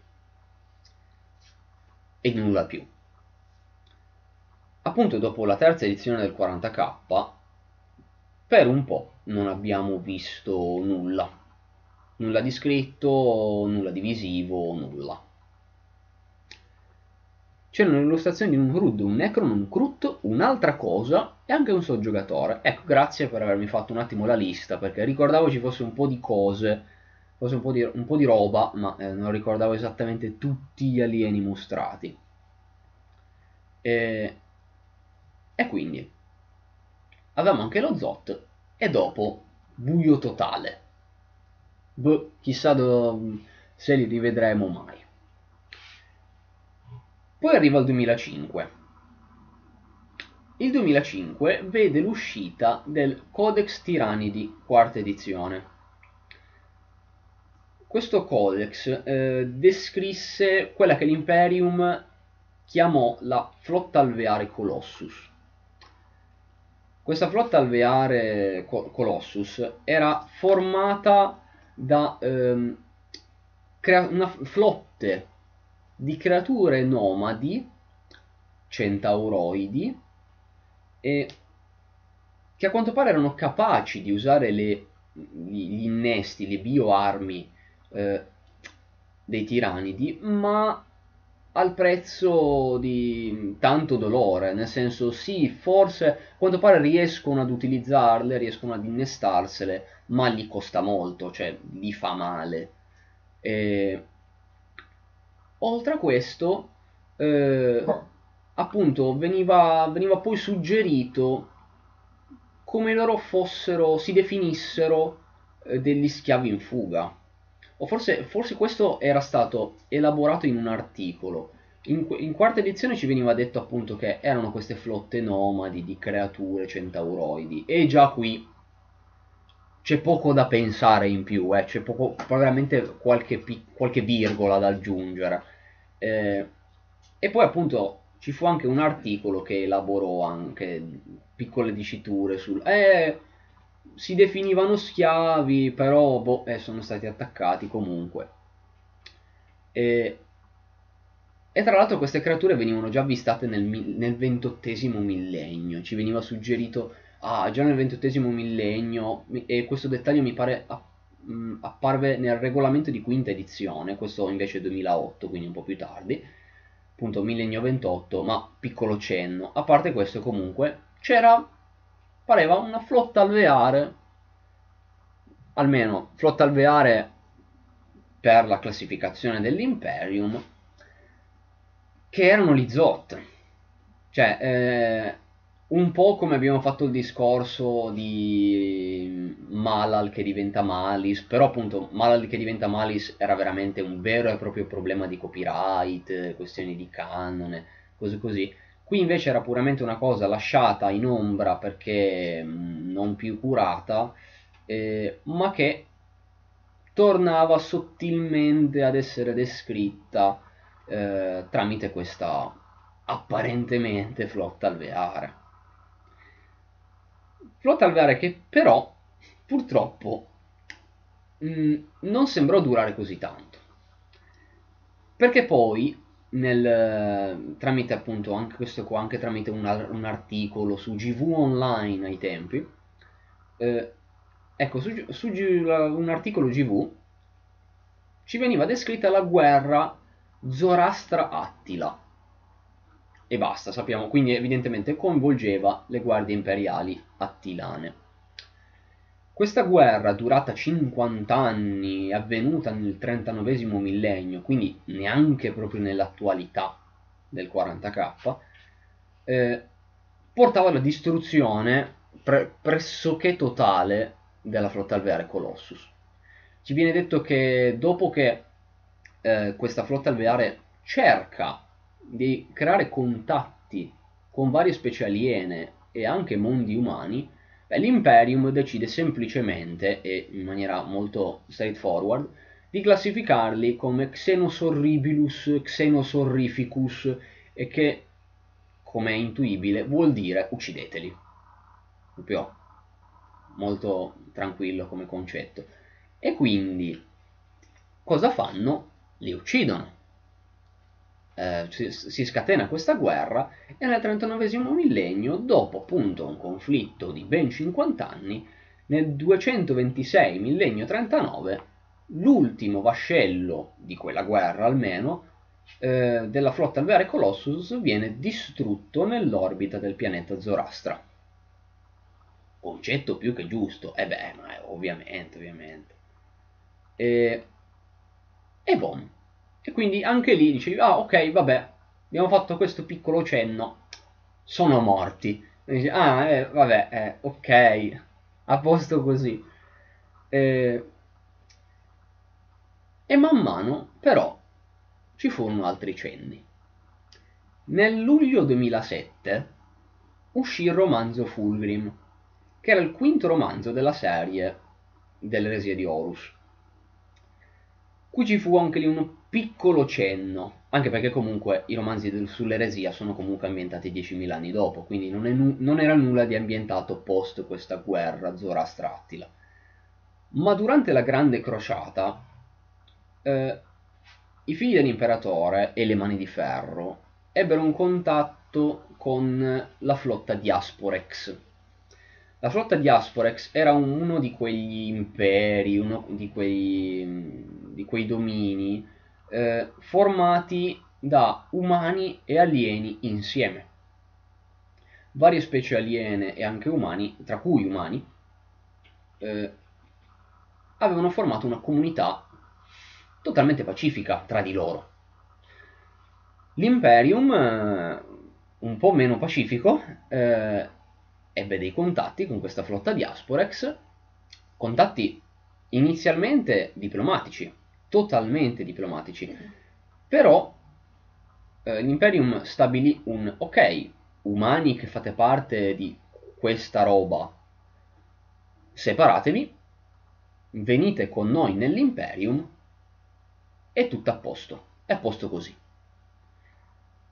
E nulla più. Appunto dopo la terza edizione del 40k, per un po' non abbiamo visto nulla. Nulla di scritto, nulla di visivo, nulla c'erano le illustrazioni di un Grud, un Necron, un Krut, un'altra cosa e anche un soggiocatore. Ecco, grazie per avermi fatto un attimo la lista, perché ricordavo ci fosse un po' di cose, fosse un po' di, un po di roba, ma eh, non ricordavo esattamente tutti gli alieni mostrati. E, e quindi avevamo anche lo Zot e dopo buio totale. Boh, chissà do, se li rivedremo mai. Poi arriva il 2005. Il 2005 vede l'uscita del Codex Tirannidi, quarta edizione. Questo codex eh, descrisse quella che l'Imperium chiamò la flotta alveare Colossus. Questa flotta alveare Colossus era formata da ehm, una flotte di creature nomadi, centauroidi, e che a quanto pare erano capaci di usare le, gli innesti, le bioarmi eh, dei tiranidi, ma al prezzo di tanto dolore, nel senso sì, forse a quanto pare riescono ad utilizzarle, riescono ad innestarsele, ma gli costa molto, cioè gli fa male. E Oltre a questo, eh, appunto, veniva, veniva poi suggerito come loro fossero, si definissero eh, degli schiavi in fuga. O forse, forse, questo era stato elaborato in un articolo. In, in, quarta edizione ci veniva detto appunto che erano queste flotte nomadi di creature centauroidi. E già qui c'è poco da pensare in più, eh, c'è poco, veramente qualche, qualche virgola da aggiungere. Eh, e poi appunto ci fu anche un articolo che elaborò anche piccole diciture sul... Eh, si definivano schiavi, però boh, eh, sono stati attaccati comunque. E, e, tra l'altro queste creature venivano già avvistate nel, nel ventottesimo millennio, ci veniva suggerito, ah, già nel ventottesimo millennio, e questo dettaglio mi pare mh, apparve nel regolamento di quinta edizione, questo invece è 2008, quindi un po' più tardi, appunto millennio 28, ma piccolo cenno. A parte questo comunque c'era, pareva una flotta alveare, almeno flotta alveare per la classificazione dell'Imperium, che erano gli Zot. Cioè, eh, un po' come abbiamo fatto il discorso di Malal che diventa Malis, però appunto Malal che diventa Malis era veramente un vero e proprio problema di copyright, questioni di canone, cose così. Qui invece era puramente una cosa lasciata in ombra perché non più curata, eh, ma che tornava sottilmente ad essere descritta eh, tramite questa apparentemente flotta alveare. Flotta alveare che però purtroppo mh, mm, non sembrò durare così tanto. Perché poi nel, tramite appunto anche questo qua, anche tramite un, un articolo su GV Online ai tempi, eh, ecco, su, su un articolo GV ci veniva descritta la guerra Zorastra-Attila. E basta, sappiamo, quindi evidentemente coinvolgeva le guardie imperiali attilane. Questa guerra, durata 50 anni, avvenuta nel 39 millennio, quindi neanche proprio nell'attualità del 40k, eh, portava alla distruzione pre- pressoché totale della flotta alveare Colossus. Ci viene detto che dopo che eh, questa flotta alveare cerca di creare contatti con varie specie aliene e anche mondi umani, beh, l'Imperium decide semplicemente e in maniera molto straightforward di classificarli come Xenos horribilus, Xenos horrificus e che, come è intuibile, vuol dire uccideteli. Proprio molto tranquillo come concetto. E quindi cosa fanno? Li uccidono. Eh, si, si, scatena questa guerra e nel 39 millennio, dopo appunto un conflitto di ben 50 anni, nel 226 millennio 39, l'ultimo vascello di quella guerra almeno, eh, della flotta alveare Colossus viene distrutto nell'orbita del pianeta Zorastra concetto più che giusto. E eh beh, ma ovviamente, ovviamente. E, e boom. E quindi anche lì dicevi, ah ok, vabbè, abbiamo fatto questo piccolo cenno, sono morti. E dici, ah, eh, vabbè, eh, ok, a posto così. E, e man mano, però, ci furono altri cenni. Nel luglio 2007 uscì il romanzo Fulgrim, che era il quinto romanzo della serie dell'eresia di Horus. Qui ci fu anche lì un piccolo cenno, anche perché comunque i romanzi del, sull'eresia sono comunque ambientati 10.000 anni dopo, quindi non, nu- non, era nulla di ambientato post questa guerra Zoroastrattila. Ma durante la Grande Crociata, eh, i figli dell'imperatore e le mani di ferro ebbero un contatto con la flotta di Asporex, la flotta di Asporex era uno di quegli imperi, uno di quei, di quei domini eh, formati da umani e alieni insieme. Varie specie aliene e anche umani, tra cui umani, eh, avevano formato una comunità totalmente pacifica tra di loro. L'Imperium, eh, un po' meno pacifico, eh, ebbe dei contatti con questa flotta di Asporex, contatti inizialmente diplomatici, totalmente diplomatici, però eh, l'Imperium stabilì un ok, umani che fate parte di questa roba, separatevi, venite con noi nell'Imperium e tutto a posto, è a posto così.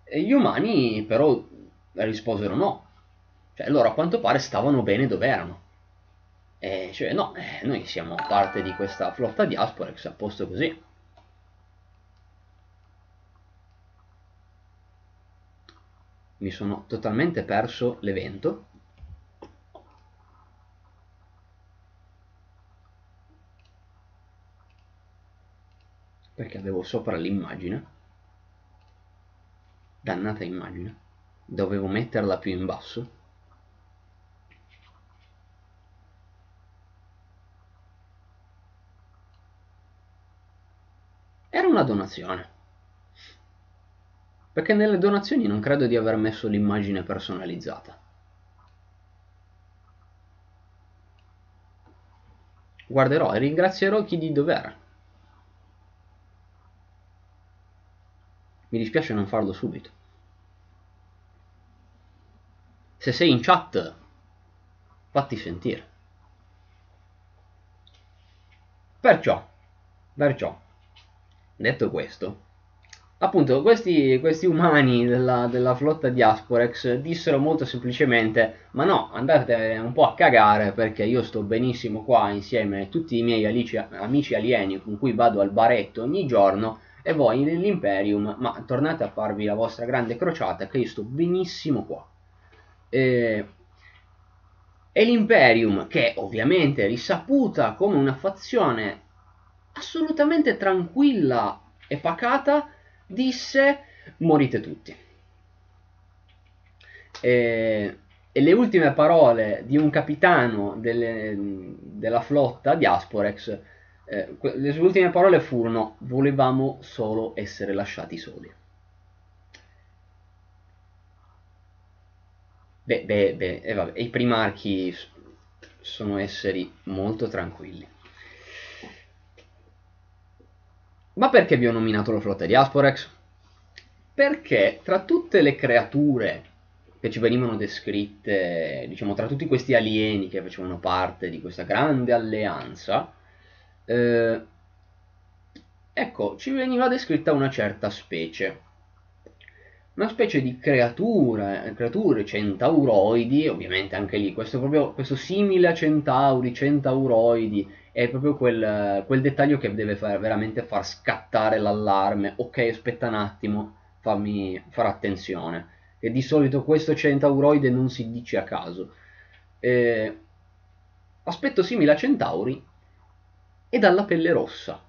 E gli umani però risposero no, cioè, loro a quanto pare stavano bene dove erano. E cioè, no, eh, noi siamo parte di questa flotta diaspora che si è a posto così. Mi sono totalmente perso l'evento. Perché avevo sopra l'immagine. Dannata immagine. Dovevo metterla più in basso. la donazione. Perché nelle donazioni non credo di aver messo l'immagine personalizzata. Guarderò e ringrazierò chi di dovere. Mi dispiace non farlo subito. Se sei in chat, fatti sentire. Perciò, perciò, detto questo, appunto questi, questi umani della, della, flotta di Asporex dissero molto semplicemente ma no andate un po' a cagare perché io sto benissimo qua insieme a tutti i miei alici, amici alieni con cui vado al baretto ogni giorno e voi nell'Imperium ma tornate a farvi la vostra grande crociata che io sto benissimo qua e, e l'Imperium che ovviamente è risaputa come una fazione assolutamente tranquilla e pacata disse morite tutti. E, e le ultime parole di un capitano delle, della flotta di Asporex, eh, le sue ultime parole furono volevamo solo essere lasciati soli. Beh, beh, beh, e vabbè, i primarchi sono esseri molto tranquilli. Ma perché vi ho nominato la flotta di Asporex? Perché tra tutte le creature che ci venivano descritte, diciamo, tra tutti questi alieni che facevano parte di questa grande alleanza, eh, ecco, ci veniva descritta una certa specie. Una specie di creatura, creature centauroidi, ovviamente anche lì, questo, proprio, questo simile a centauri, centauroidi, è proprio quel, quel dettaglio che deve far, veramente far scattare l'allarme. Ok, aspetta un attimo, fammi fare attenzione. E di solito questo centauroide non si dice a caso. Eh, aspetto simile a centauri e dalla pelle rossa.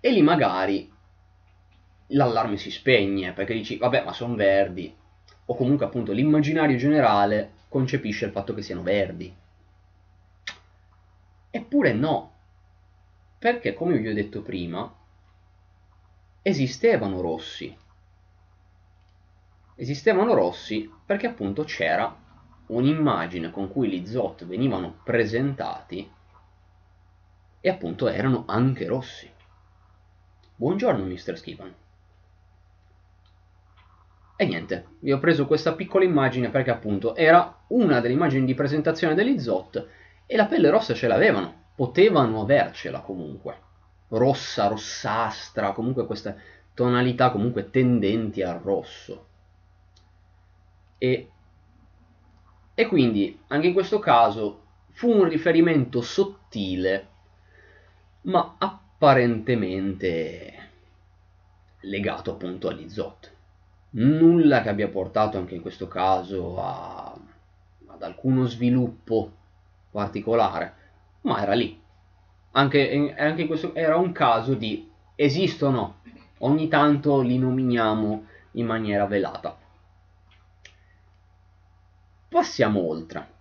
E lì magari l'allarme si spegne perché dici, vabbè, ma sono verdi. O comunque appunto l'immaginario generale concepisce il fatto che siano verdi Eppure no, perché come vi ho detto prima, esistevano rossi. Esistevano rossi perché appunto c'era un'immagine con cui gli Zot venivano presentati e appunto erano anche rossi. Buongiorno Mr. Skivan. E niente, vi ho preso questa piccola immagine perché appunto era una delle immagini di presentazione degli Zot e la pelle rossa ce l'avevano, potevano avercela comunque, rossa, rossastra, comunque queste tonalità comunque tendenti al rosso. E, e quindi anche in questo caso fu un riferimento sottile, ma apparentemente legato appunto agli Zot. Nulla che abbia portato anche in questo caso a, ad alcuno sviluppo particolare, ma era lì. Anche, anche questo era un caso di esistono, ogni tanto li nominiamo in maniera velata. Passiamo oltre.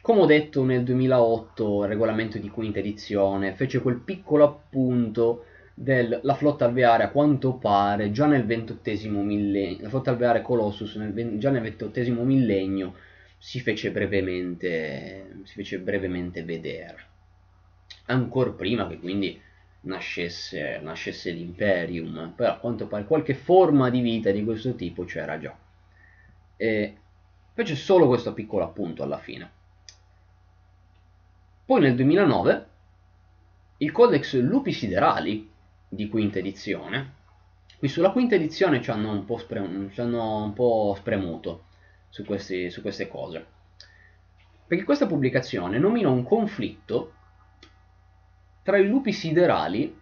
Come ho detto nel 2008 il regolamento di quinta edizione fece quel piccolo appunto della flotta alveare a quanto pare già nel ventottesimo millennio, la flotta alveare Colossus nel, già nel ventottesimo millennio si fece brevemente, si fece brevemente vedere. Ancora prima che quindi nascesse, nascesse l'Imperium, però a quanto pare qualche forma di vita di questo tipo c'era già. E fece solo questo piccolo appunto alla fine. Poi nel 2009 il Codex Lupi Siderali di quinta edizione, qui sulla quinta edizione ci hanno un po', spre- ci hanno un po spremuto, su, questi, su queste cose. Perché questa pubblicazione nomina un conflitto tra i lupi siderali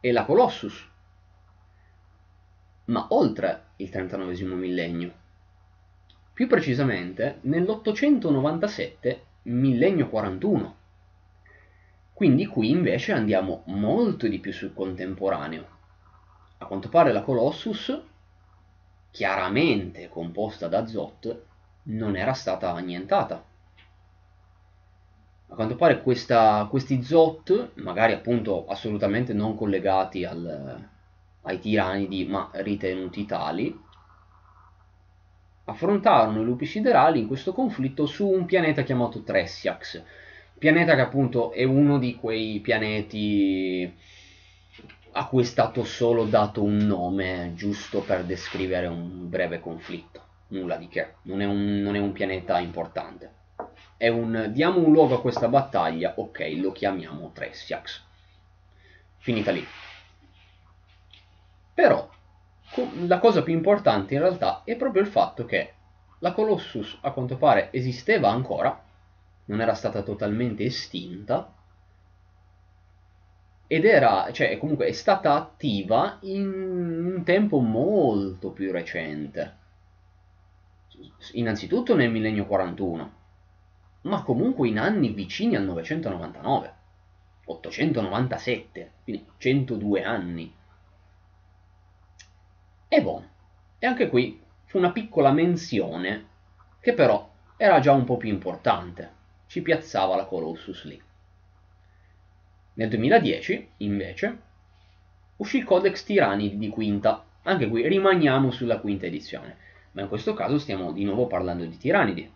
e la Colossus, ma oltre il 39 millennio. Più precisamente nell'897 millennio 41. Quindi qui invece andiamo molto di più sul contemporaneo. A quanto pare la Colossus chiaramente composta da Zot, non era stata annientata. A quanto pare questa, questi Zot, magari appunto assolutamente non collegati al, ai tiranidi, ma ritenuti tali, affrontarono i lupi siderali in questo conflitto su un pianeta chiamato Tressiax. pianeta che appunto è uno di quei pianeti a cui è stato solo dato un nome giusto per descrivere un breve conflitto, nulla di che, non è un, non è un pianeta importante. È un diamo un luogo a questa battaglia, ok, lo chiamiamo Tresiax. Finita lì. Però la cosa più importante in realtà è proprio il fatto che la Colossus a quanto pare esisteva ancora, non era stata totalmente estinta, ed era, cioè comunque è stata attiva in un tempo molto più recente. Innanzitutto nel millennio 41, ma comunque in anni vicini al 999, 897, quindi 102 anni. E boh, e anche qui fu una piccola menzione che però era già un po' più importante, ci piazzava la Colossus lì. Nel 2010, invece, uscì il Codex Tirani di quinta. Anche qui rimaniamo sulla quinta edizione, ma in questo caso stiamo di nuovo parlando di Tiranidi.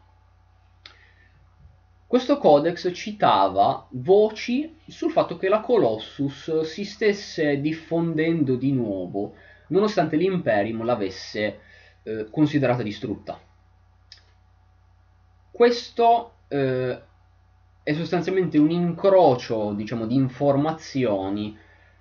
Questo codex citava voci sul fatto che la Colossus si stesse diffondendo di nuovo, nonostante l'Imperium l'avesse eh, considerata distrutta. Questo eh, è sostanzialmente un incrocio, diciamo, di informazioni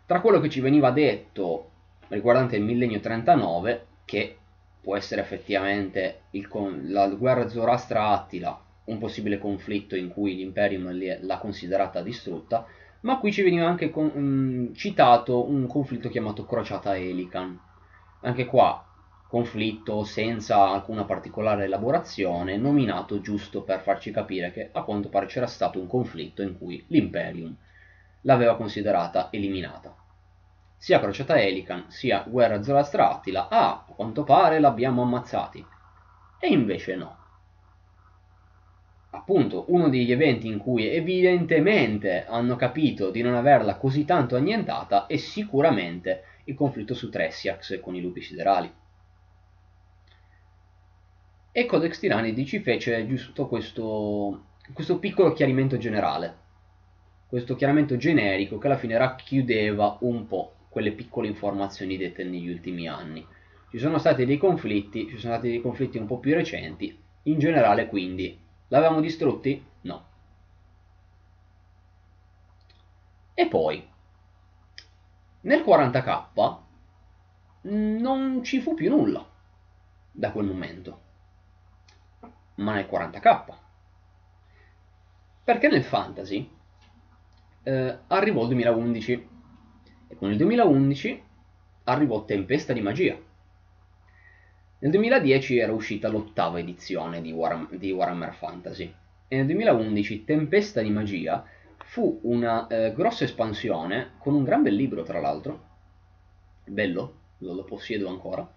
tra quello che ci veniva detto riguardante il millennio 39, che può essere effettivamente il, la guerra Zoroastra-Attila, un possibile conflitto in cui l'Imperium l'ha considerata distrutta, ma qui ci veniva anche con, citato un conflitto chiamato Crociata Elican. Anche qua conflitto senza alcuna particolare elaborazione, nominato giusto per farci capire che a quanto pare c'era stato un conflitto in cui l'Imperium l'aveva considerata eliminata. Sia Crociata Elican sia Guerra Zoroastra Attila, ah, a quanto pare l'abbiamo ammazzati. E invece no. Appunto, uno degli eventi in cui evidentemente hanno capito di non averla così tanto annientata è sicuramente il conflitto su Tressiax con i lupi siderali. E Codex Tiranidi ci fece giusto questo, questo piccolo chiarimento generale, questo chiarimento generico che alla fine racchiudeva un po' quelle piccole informazioni dette negli ultimi anni. Ci sono stati dei conflitti, ci sono stati dei conflitti un po' più recenti, in generale quindi l'avevamo distrutti? No. E poi, nel 40k non ci fu più nulla da quel momento ma nel 40k. Perché nel fantasy eh, arrivò il 2011 e con il 2011 arrivò Tempesta di Magia. Nel 2010 era uscita l'ottava edizione di, War- di Warhammer Fantasy e nel 2011 Tempesta di Magia fu una eh, grossa espansione con un gran bel libro tra l'altro, bello, lo, lo possiedo ancora,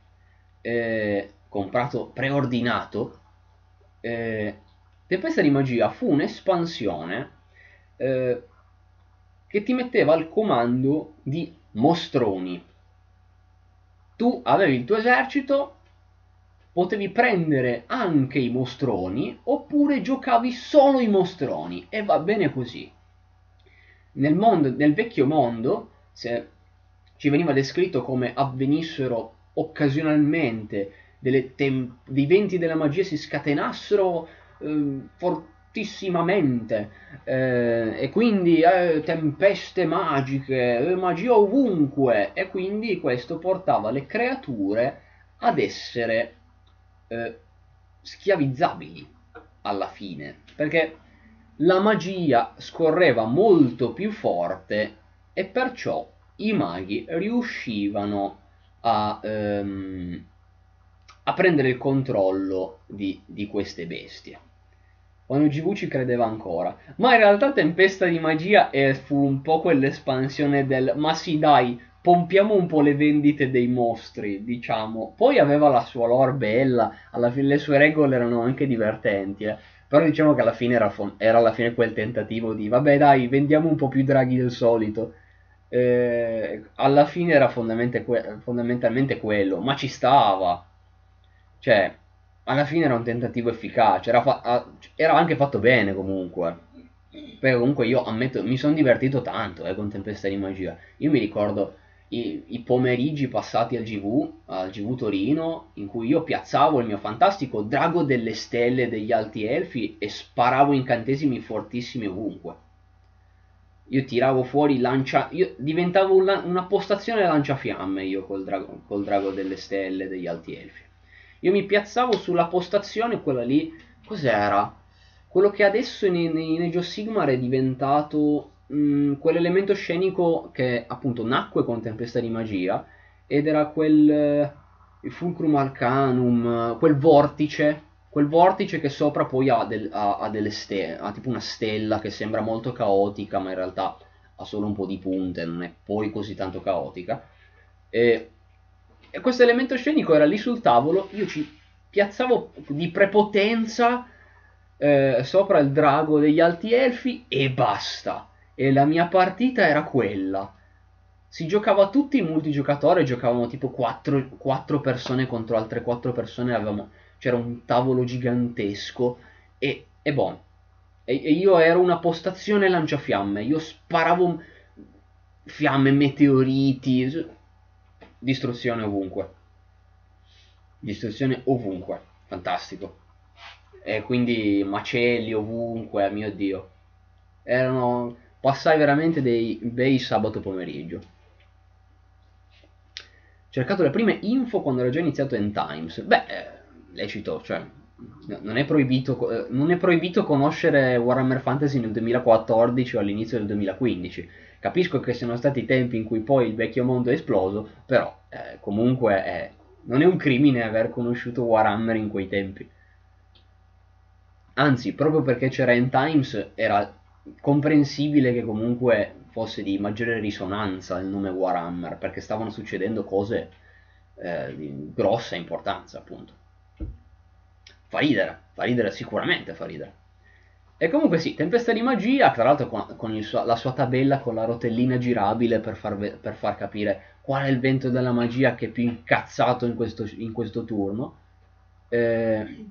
eh, comprato, preordinato eh, Tempesta di Magia fu un'espansione eh, che ti metteva al comando di mostroni. Tu avevi il tuo esercito, potevi prendere anche i mostroni oppure giocavi solo i mostroni e va bene così. Nel, mondo, nel vecchio mondo se ci veniva descritto come avvenissero occasionalmente tem- dei venti della magia si scatenassero eh, fortissimamente. Eh, e quindi eh, tempeste magiche, eh, magia ovunque. E quindi questo portava le creature ad essere eh, schiavizzabili alla fine. Perché la magia scorreva molto più forte e perciò i maghi riuscivano a ehm, a prendere il controllo di, di queste bestie. GV ci credeva ancora. Ma in realtà Tempesta di Magia eh, fu un po' quell'espansione del ma sì dai, pompiamo un po' le vendite dei mostri, diciamo. Poi aveva la sua lore bella, alla fine le sue regole erano anche divertenti, eh. Però diciamo che alla fine era, era alla fine quel tentativo di vabbè dai, vendiamo un po' più draghi del solito. Eh, alla fine era fondamentalmente quello, ma ci stava cioè, alla fine era un tentativo efficace, era, fa- era anche fatto bene comunque. perché comunque io ammetto, mi sono divertito tanto eh, con Tempesta di Magia. Io mi ricordo i, i, pomeriggi passati al GV, al GV Torino, in cui io piazzavo il mio fantastico Drago delle Stelle degli Alti Elfi e sparavo incantesimi fortissimi ovunque. Io tiravo fuori lancia... Io diventavo una, una postazione lanciafiamme io col drago, col drago delle Stelle degli Alti Elfi. Io mi piazzavo sulla postazione, quella lì... Cos'era? Quello che adesso in, in Age of Sigmar è diventato mh, mm, quell'elemento scenico che appunto nacque con Tempesta di Magia ed era quel il Fulcrum Arcanum, quel vortice, quel vortice che sopra poi ha, del, ha, ha delle stelle, ha tipo una stella che sembra molto caotica, ma in realtà ha solo un po' di punte, non è poi così tanto caotica. E, questo elemento scenico era lì sul tavolo, io ci piazzavo di prepotenza eh, sopra il drago degli alti elfi e basta e la mia partita era quella. Si giocava tutti in multigiocatore, giocavamo tipo 4, 4 persone contro altre 4 persone, avevamo, c'era un tavolo gigantesco e, e boh. E, e io ero una postazione lanciafiamme, io sparavo fiamme, meteoriti, distruzione ovunque. Distruzione ovunque, fantastico. E quindi macelli ovunque, mio dio. Erano Passai veramente dei bei sabato pomeriggio. Cercato le prime info quando era già iniziato End Times. Beh, eh, lecito, cioè, non è, proibito, eh, non è proibito conoscere Warhammer Fantasy nel 2014 o all'inizio del 2015. Capisco che siano stati tempi in cui poi il vecchio mondo è esploso, però eh, comunque è, non è un crimine aver conosciuto Warhammer in quei tempi. Anzi, proprio perché c'era End Times era comprensibile che comunque fosse di maggiore risonanza il nome Warhammer, perché stavano succedendo cose eh, di grossa importanza, appunto. Fa ridere, fa ridere, sicuramente fa ridere. E comunque sì, Tempesta di Magia, tra l'altro con, con suo, la sua tabella con la rotellina girabile per far, per far, capire qual è il vento della magia che è più incazzato in questo, in questo turno. Eh,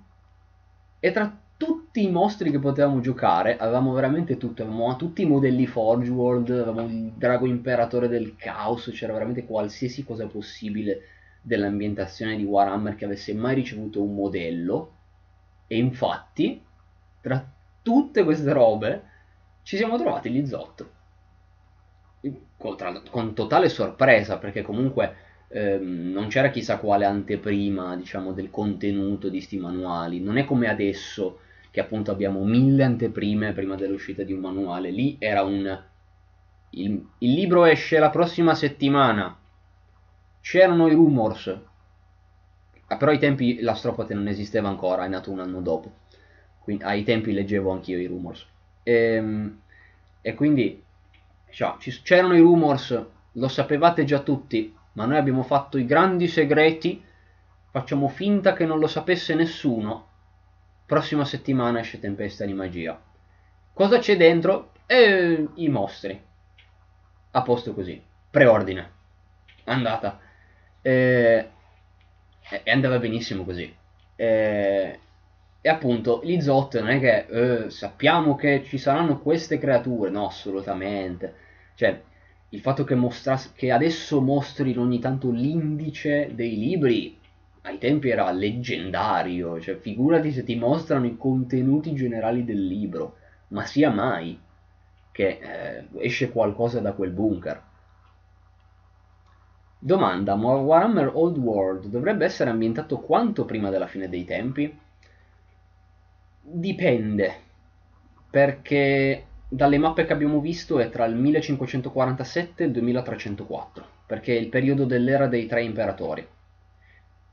e tra tutti i mostri che potevamo giocare, avevamo veramente tutto, avevamo tutti i modelli Forge World, avevamo il drago imperatore del caos, c'era veramente qualsiasi cosa possibile dell'ambientazione di Warhammer che avesse mai ricevuto un modello. E infatti, tra tutte queste robe, ci siamo trovati gli Zot. Con, tra, con totale sorpresa, perché comunque ehm, non c'era chissà quale anteprima, diciamo, del contenuto di sti manuali. Non è come adesso che appunto abbiamo mille anteprime prima dell'uscita di un manuale. Lì era un... Il, il libro esce la prossima settimana. C'erano i rumors. Ah, però ai tempi l'astropate non esisteva ancora, è nato un anno dopo. Quindi, ai tempi leggevo anch'io i rumors. E, ehm, e quindi cioè, c'erano i rumors, lo sapevate già tutti, ma noi abbiamo fatto i grandi segreti, facciamo finta che non lo sapesse nessuno Prossima settimana esce Tempesta di Magia. Cosa c'è dentro? Eh, I mostri. A posto così. Preordine. Andata. Eh, e andava benissimo così. Eh, e appunto, gli Zot non è che eh, sappiamo che ci saranno queste creature. No, assolutamente. Cioè, il fatto che, mostras- che adesso mostrino ogni tanto l'indice dei libri ai tempi era leggendario, cioè figurati se ti mostrano i contenuti generali del libro, ma sia mai che eh, esce qualcosa da quel bunker. Domanda, Warhammer Old World dovrebbe essere ambientato quanto prima della fine dei tempi? Dipende, perché dalle mappe che abbiamo visto è tra il 1547 e il 2304, perché è il periodo dell'era dei tre imperatori.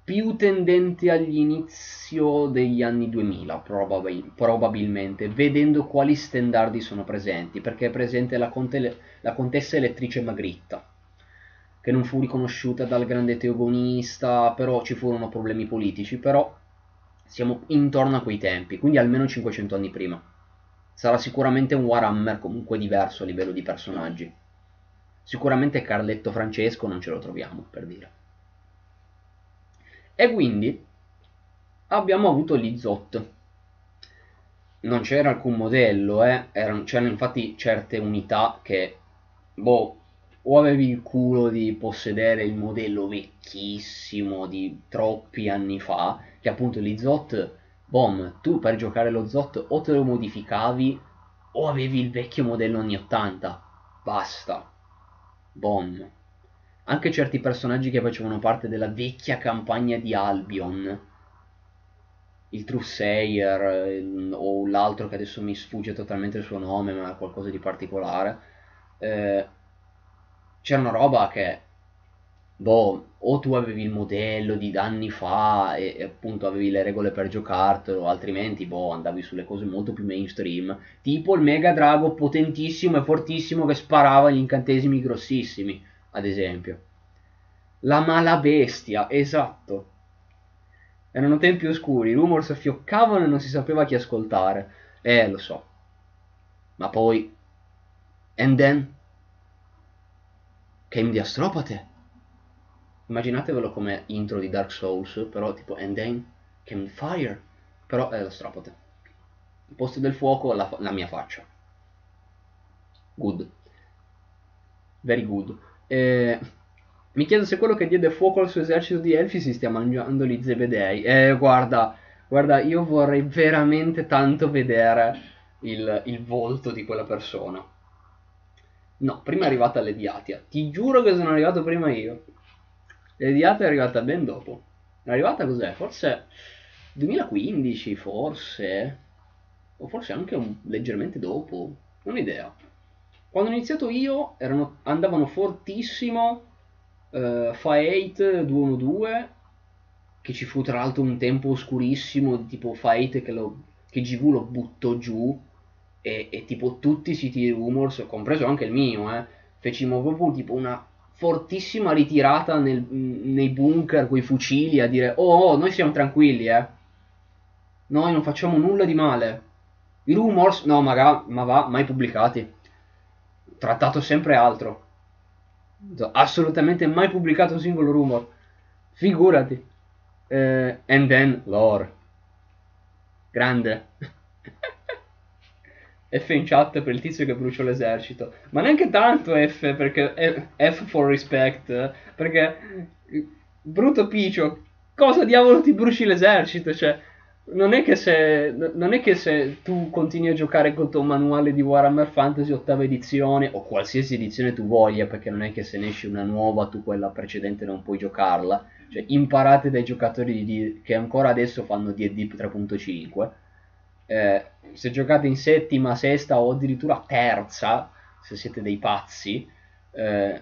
Più tendente all'inizio degli anni 2000 probabil- probabilmente, vedendo quali standardi sono presenti, perché è presente la, conte- la contessa elettrice Magritta, che non fu riconosciuta dal grande teogonista, però ci furono problemi politici, però siamo intorno a quei tempi, quindi almeno 500 anni prima. Sarà sicuramente un Warhammer comunque diverso a livello di personaggi. Sicuramente Carletto Francesco non ce lo troviamo, per dire. E quindi abbiamo avuto gli Zot. non c'era alcun modello, eh. Erano, c'erano infatti certe unità che, boh, o avevi il culo di possedere il modello vecchissimo di troppi anni fa, che appunto gli Zot, bom, tu per giocare lo Zot o te lo modificavi o avevi il vecchio modello anni 80, basta, bom. Anche certi personaggi che facevano parte della vecchia campagna di Albion, il Trusayer o l'altro che adesso mi sfugge totalmente il suo nome, ma qualcosa di particolare, eh, c'era una roba che, boh, o tu avevi il modello di anni fa e, e, appunto avevi le regole per giocartelo, altrimenti, boh, andavi sulle cose molto più mainstream, tipo il Mega Drago potentissimo e fortissimo che sparava gli incantesimi grossissimi, ad esempio. La mala bestia, esatto. Erano tempi oscuri, i rumors fioccavano e non si sapeva chi ascoltare. Eh, lo so. Ma poi... And then came the Astropate. Immaginatevelo come intro di Dark Souls, però tipo and then came fire, però è l'Astropate. Il posto del fuoco, la, la mia faccia. Good. Very good. Eh, mi chiedo se quello che diede fuoco al suo esercito di elfi si stia mangiando gli zebedei. Eh, guarda, guarda, io vorrei veramente tanto vedere il, il volto di quella persona. No, prima è arrivata l'Ediatia. Ti giuro che sono arrivato prima io. L'Ediatia è arrivata ben dopo. È arrivata cos'è? Forse 2015, forse. O forse anche un, leggermente dopo. Non idea. Quando ho iniziato io erano, andavano fortissimo uh, Fa8 212 che ci fu tra l'altro un tempo oscurissimo tipo Fa8 che, che GV lo buttò giù e, e, tipo tutti i siti rumors, compreso anche il mio, eh, fecimo proprio tipo una fortissima ritirata nel, nei bunker con i fucili a dire oh, oh, noi siamo tranquilli, eh. Noi non facciamo nulla di male. I rumors, no, ma, ma va, mai pubblicati. Trattato sempre altro. Assolutamente mai pubblicato un singolo rumor. Figurati. Eh, and then lore. Grande. F in chat per il tizio che brucia l'esercito. Ma neanche tanto F, perché F for respect. Perché brutto piccio, cosa diavolo ti bruci l'esercito? Cioè, non è, che se, non è che se tu continui a giocare col tuo manuale di Warhammer Fantasy ottava edizione o qualsiasi edizione tu voglia, perché non è che se ne esce una nuova tu quella precedente non puoi giocarla. Cioè, imparate dai giocatori di, che ancora adesso fanno D&D 3.5 eh, se giocate in settima, sesta o addirittura terza, se siete dei pazzi, eh,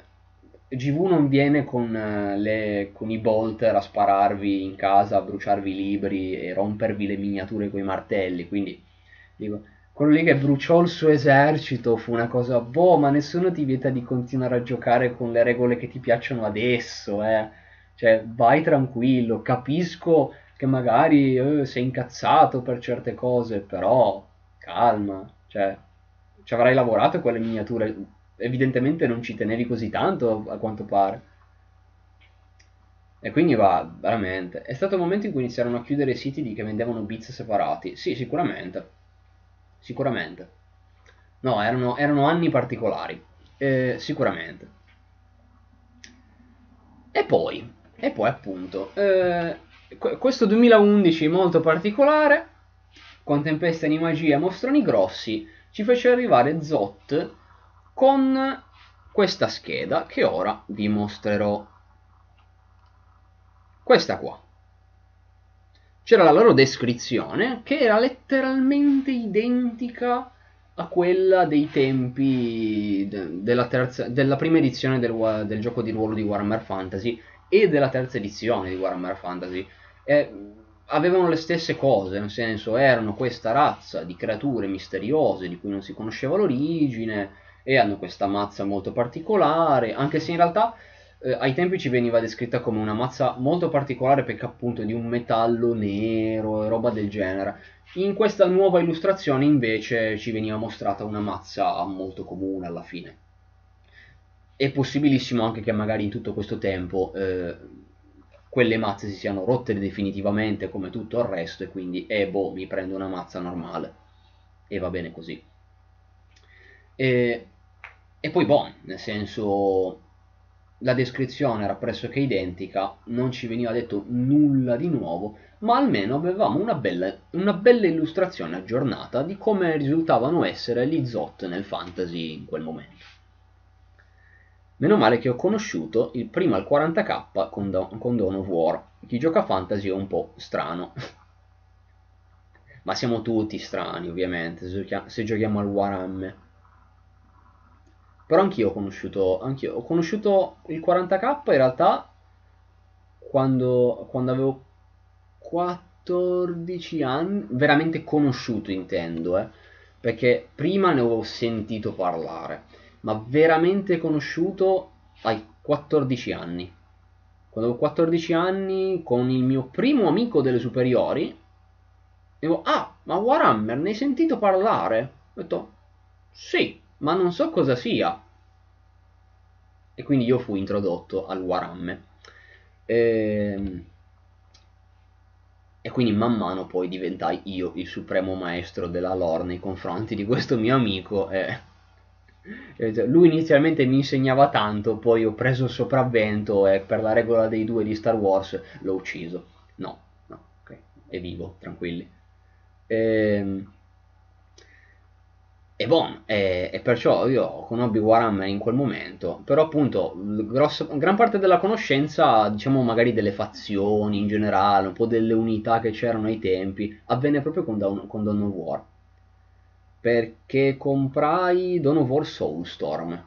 GV non viene con, eh, le, con, i bolter a spararvi in casa, a bruciarvi i libri e rompervi le miniature con i martelli. Quindi dico, quello lì che bruciò il suo esercito fu una cosa, boh, ma nessuno ti vieta di continuare a giocare con le regole che ti piacciono adesso, eh. Cioè, vai tranquillo, capisco che magari eh, sei incazzato per certe cose, però calma, cioè ci avrai lavorato con le miniature, evidentemente non ci tenevi così tanto a quanto pare. E quindi va, veramente. È stato il momento in cui iniziarono a chiudere i siti di che vendevano bits separati. Sì, sicuramente. Sicuramente. No, erano, erano anni particolari. Eh, sicuramente. E poi, e poi appunto, eh, questo 2011 molto particolare, con tempesta di magia e mostroni grossi, ci fece arrivare Zot con questa scheda che ora vi mostrerò. Questa qua. C'era la loro descrizione che era letteralmente identica a quella dei tempi de della, terza, della, prima edizione del, del gioco di ruolo di Warhammer Fantasy e della terza edizione di Warhammer Fantasy eh, avevano le stesse cose, nel senso erano questa razza di creature misteriose di cui non si conosceva l'origine e hanno questa mazza molto particolare, anche se in realtà eh, ai tempi ci veniva descritta come una mazza molto particolare perché appunto di un metallo nero e roba del genere. In questa nuova illustrazione invece ci veniva mostrata una mazza molto comune alla fine. È possibilissimo anche che magari in tutto questo tempo eh, quelle mazze si siano rotte definitivamente come tutto il resto e quindi, eh boh, mi prendo una mazza normale. e va bene così. E, e poi, boh, nel senso, la descrizione era pressoché identica, non ci veniva detto nulla di nuovo, ma almeno avevamo una bella, una bella illustrazione aggiornata di come risultavano essere gli Zot nel fantasy in quel momento. Meno male che ho conosciuto il primo al 40k con, Don, con Dawn of War. Chi gioca fantasy è un po' strano. Ma siamo tutti strani, ovviamente, se, giochiamo, se giochiamo al Warhammer. Però anch'io ho conosciuto, anch'io ho conosciuto il 40k in realtà quando, quando avevo 14 anni, veramente conosciuto intendo, eh, perché prima ne avevo sentito parlare, ma veramente conosciuto ai 14 anni. Quando avevo 14 anni, con il mio primo amico delle superiori, dico, ah, ma Warhammer, ne hai sentito parlare? Ho detto, sì, ma non so cosa sia. E quindi io fui introdotto al Warhammer. E, ehm, e quindi man mano poi diventai io il supremo maestro della lore nei confronti di questo mio amico. E... Lui inizialmente mi insegnava tanto, poi ho preso il sopravvento e per la regola dei due di Star Wars l'ho ucciso. No, no, ok, è vivo, tranquilli. E, ehm, e bon, e, e, perciò io conobbi Warhammer in quel momento, però appunto grosso, gran parte della conoscenza, diciamo magari delle fazioni in generale, un po' delle unità che c'erano ai tempi, avvenne proprio con Dawn, con Dawn of War. Perché comprai Dawn of War Soulstorm,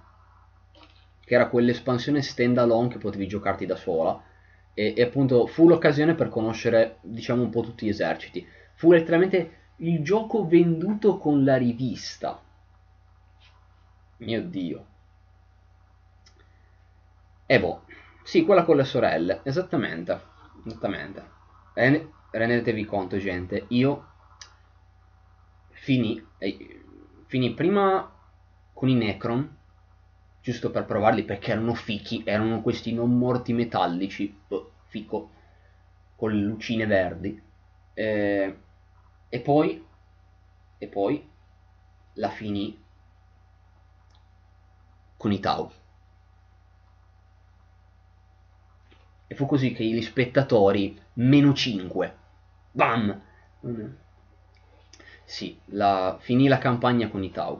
che era quell'espansione standalone che potevi giocarti da sola, e, e appunto fu l'occasione per conoscere, diciamo, un po' tutti gli eserciti fu letteralmente il gioco venduto con la rivista. Mio Dio. E boh, sì, quella con le sorelle, esattamente, esattamente. rendetevi conto, gente, io finì, eh, finì prima con i Necron, giusto per provarli perché erano fichi, erano questi non morti metallici, oh, fico, con le lucine verdi. Eh, e poi, e poi la finì con i Tau. E fu così che gli spettatori, meno 5, bam! Sì, la, finì la campagna con i Tau.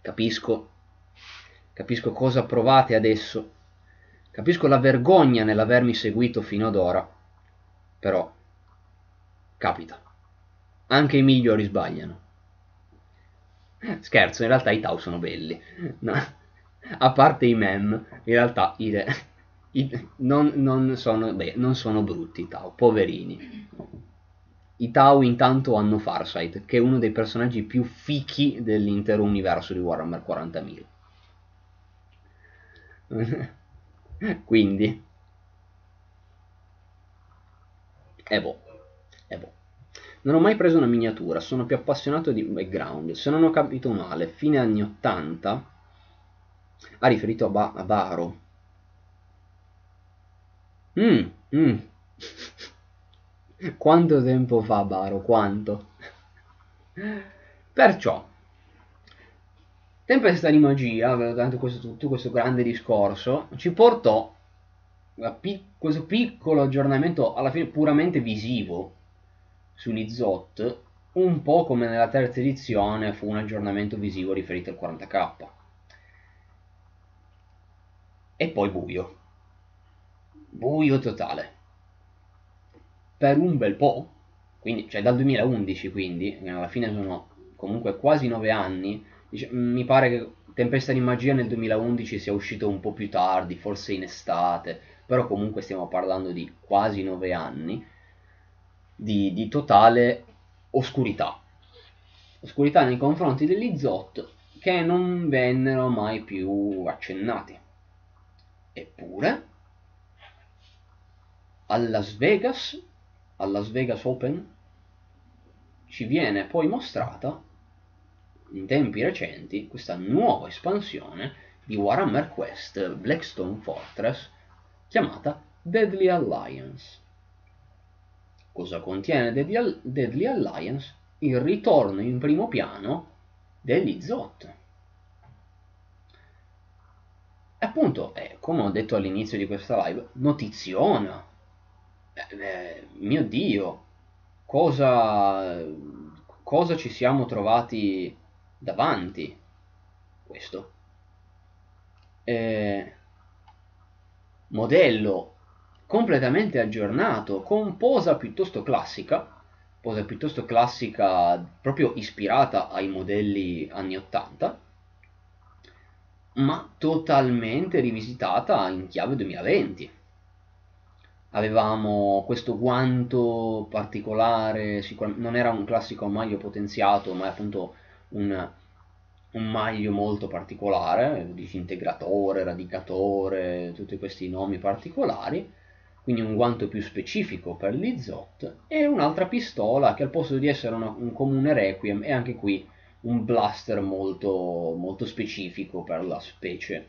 Capisco, capisco cosa provate adesso, capisco la vergogna nell'avermi seguito fino ad ora, però capita anche i migliori sbagliano. Scherzo, in realtà i Tau sono belli. No. A parte i mem, in realtà i, i, non, non, sono, beh, non sono brutti i Tau, poverini. I Tau intanto hanno Farsight, che è uno dei personaggi più fichi dell'intero universo di Warhammer 40.000. Quindi... E boh. E boh. Non ho mai preso una miniatura, sono più appassionato di background. Se non ho capito male, fine anni 80 ha riferito a, ba a Baro. Mm, mm. Quanto tempo fa Baro? Quanto? Perciò, Tempesta di Magia, dato questo, tutto questo grande discorso, ci portò a pic questo piccolo aggiornamento alla fine puramente visivo sugli ZOT, un po' come nella terza edizione fu un aggiornamento visivo riferito al 40k. E poi buio. Buio totale. Per un bel po', quindi, cioè dal 2011 quindi, alla fine sono comunque quasi 9 anni, mi pare che Tempesta di Magia nel 2011 sia uscito un po' più tardi, forse in estate, però comunque stiamo parlando di quasi 9 anni di, di totale oscurità. Oscurità nei confronti degli Zot che non vennero mai più accennati. Eppure, a Las Vegas, a Las Vegas Open, ci viene poi mostrata in tempi recenti questa nuova espansione di Warhammer Quest Blackstone Fortress chiamata Deadly Alliance. Cosa contiene Deadly Alliance? il ritorno in primo piano degli Zot. E appunto, eh, come ho detto all'inizio di questa live, notiziona. Eh, mio Dio, cosa, cosa ci siamo trovati davanti? Questo. Eh, modello completamente aggiornato, con posa piuttosto classica, posa piuttosto classica proprio ispirata ai modelli anni 80, ma totalmente rivisitata in chiave 2020. Avevamo questo guanto particolare, non era un classico maglio potenziato, ma è appunto un, un maglio molto particolare, disintegratore, radicatore, tutti questi nomi particolari, quindi un guanto più specifico per l'Izot, e un'altra pistola che al posto di essere una, un comune Requiem è anche qui un blaster molto, molto specifico per la specie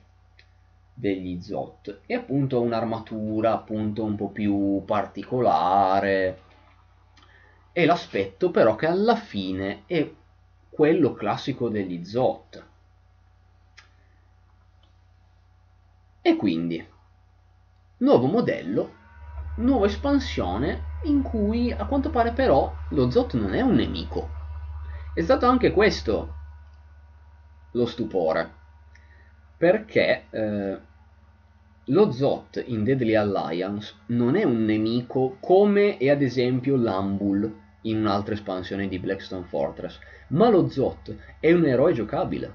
degli Zot e appunto un'armatura appunto un po' più particolare. E l'aspetto però che alla fine è quello classico degli Zot e quindi nuovo modello nuova espansione in cui a quanto pare però lo Zot non è un nemico. È stato anche questo lo stupore, perché eh, lo Zot in Deadly Alliance non è un nemico come è ad esempio l'Ambul in un'altra espansione di Blackstone Fortress, ma lo Zot è un eroe giocabile.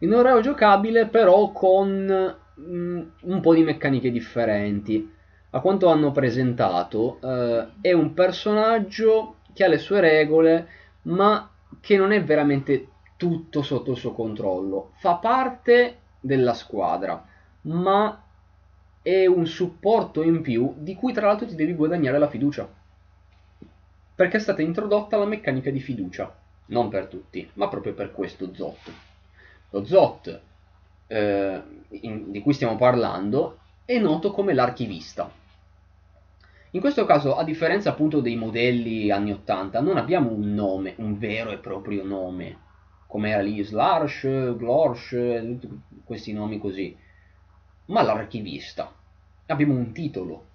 Un eroe giocabile però con mm, un po' di meccaniche differenti. A quanto hanno presentato, eh, è un personaggio che ha le sue regole, ma che non è veramente tutto sotto il suo controllo. Fa parte della squadra, ma è un supporto in più di cui tra l'altro ti devi guadagnare la fiducia. Perché è stata introdotta la meccanica di fiducia, non per tutti, ma proprio per questo Zot. Lo Zot eh, in, di cui stiamo parlando è noto come l'archivista in questo caso, a differenza appunto dei modelli anni 80, non abbiamo un nome, un vero e proprio nome, come era lì Slarsh, Glorsh, questi nomi così, ma l'archivista. Abbiamo un titolo,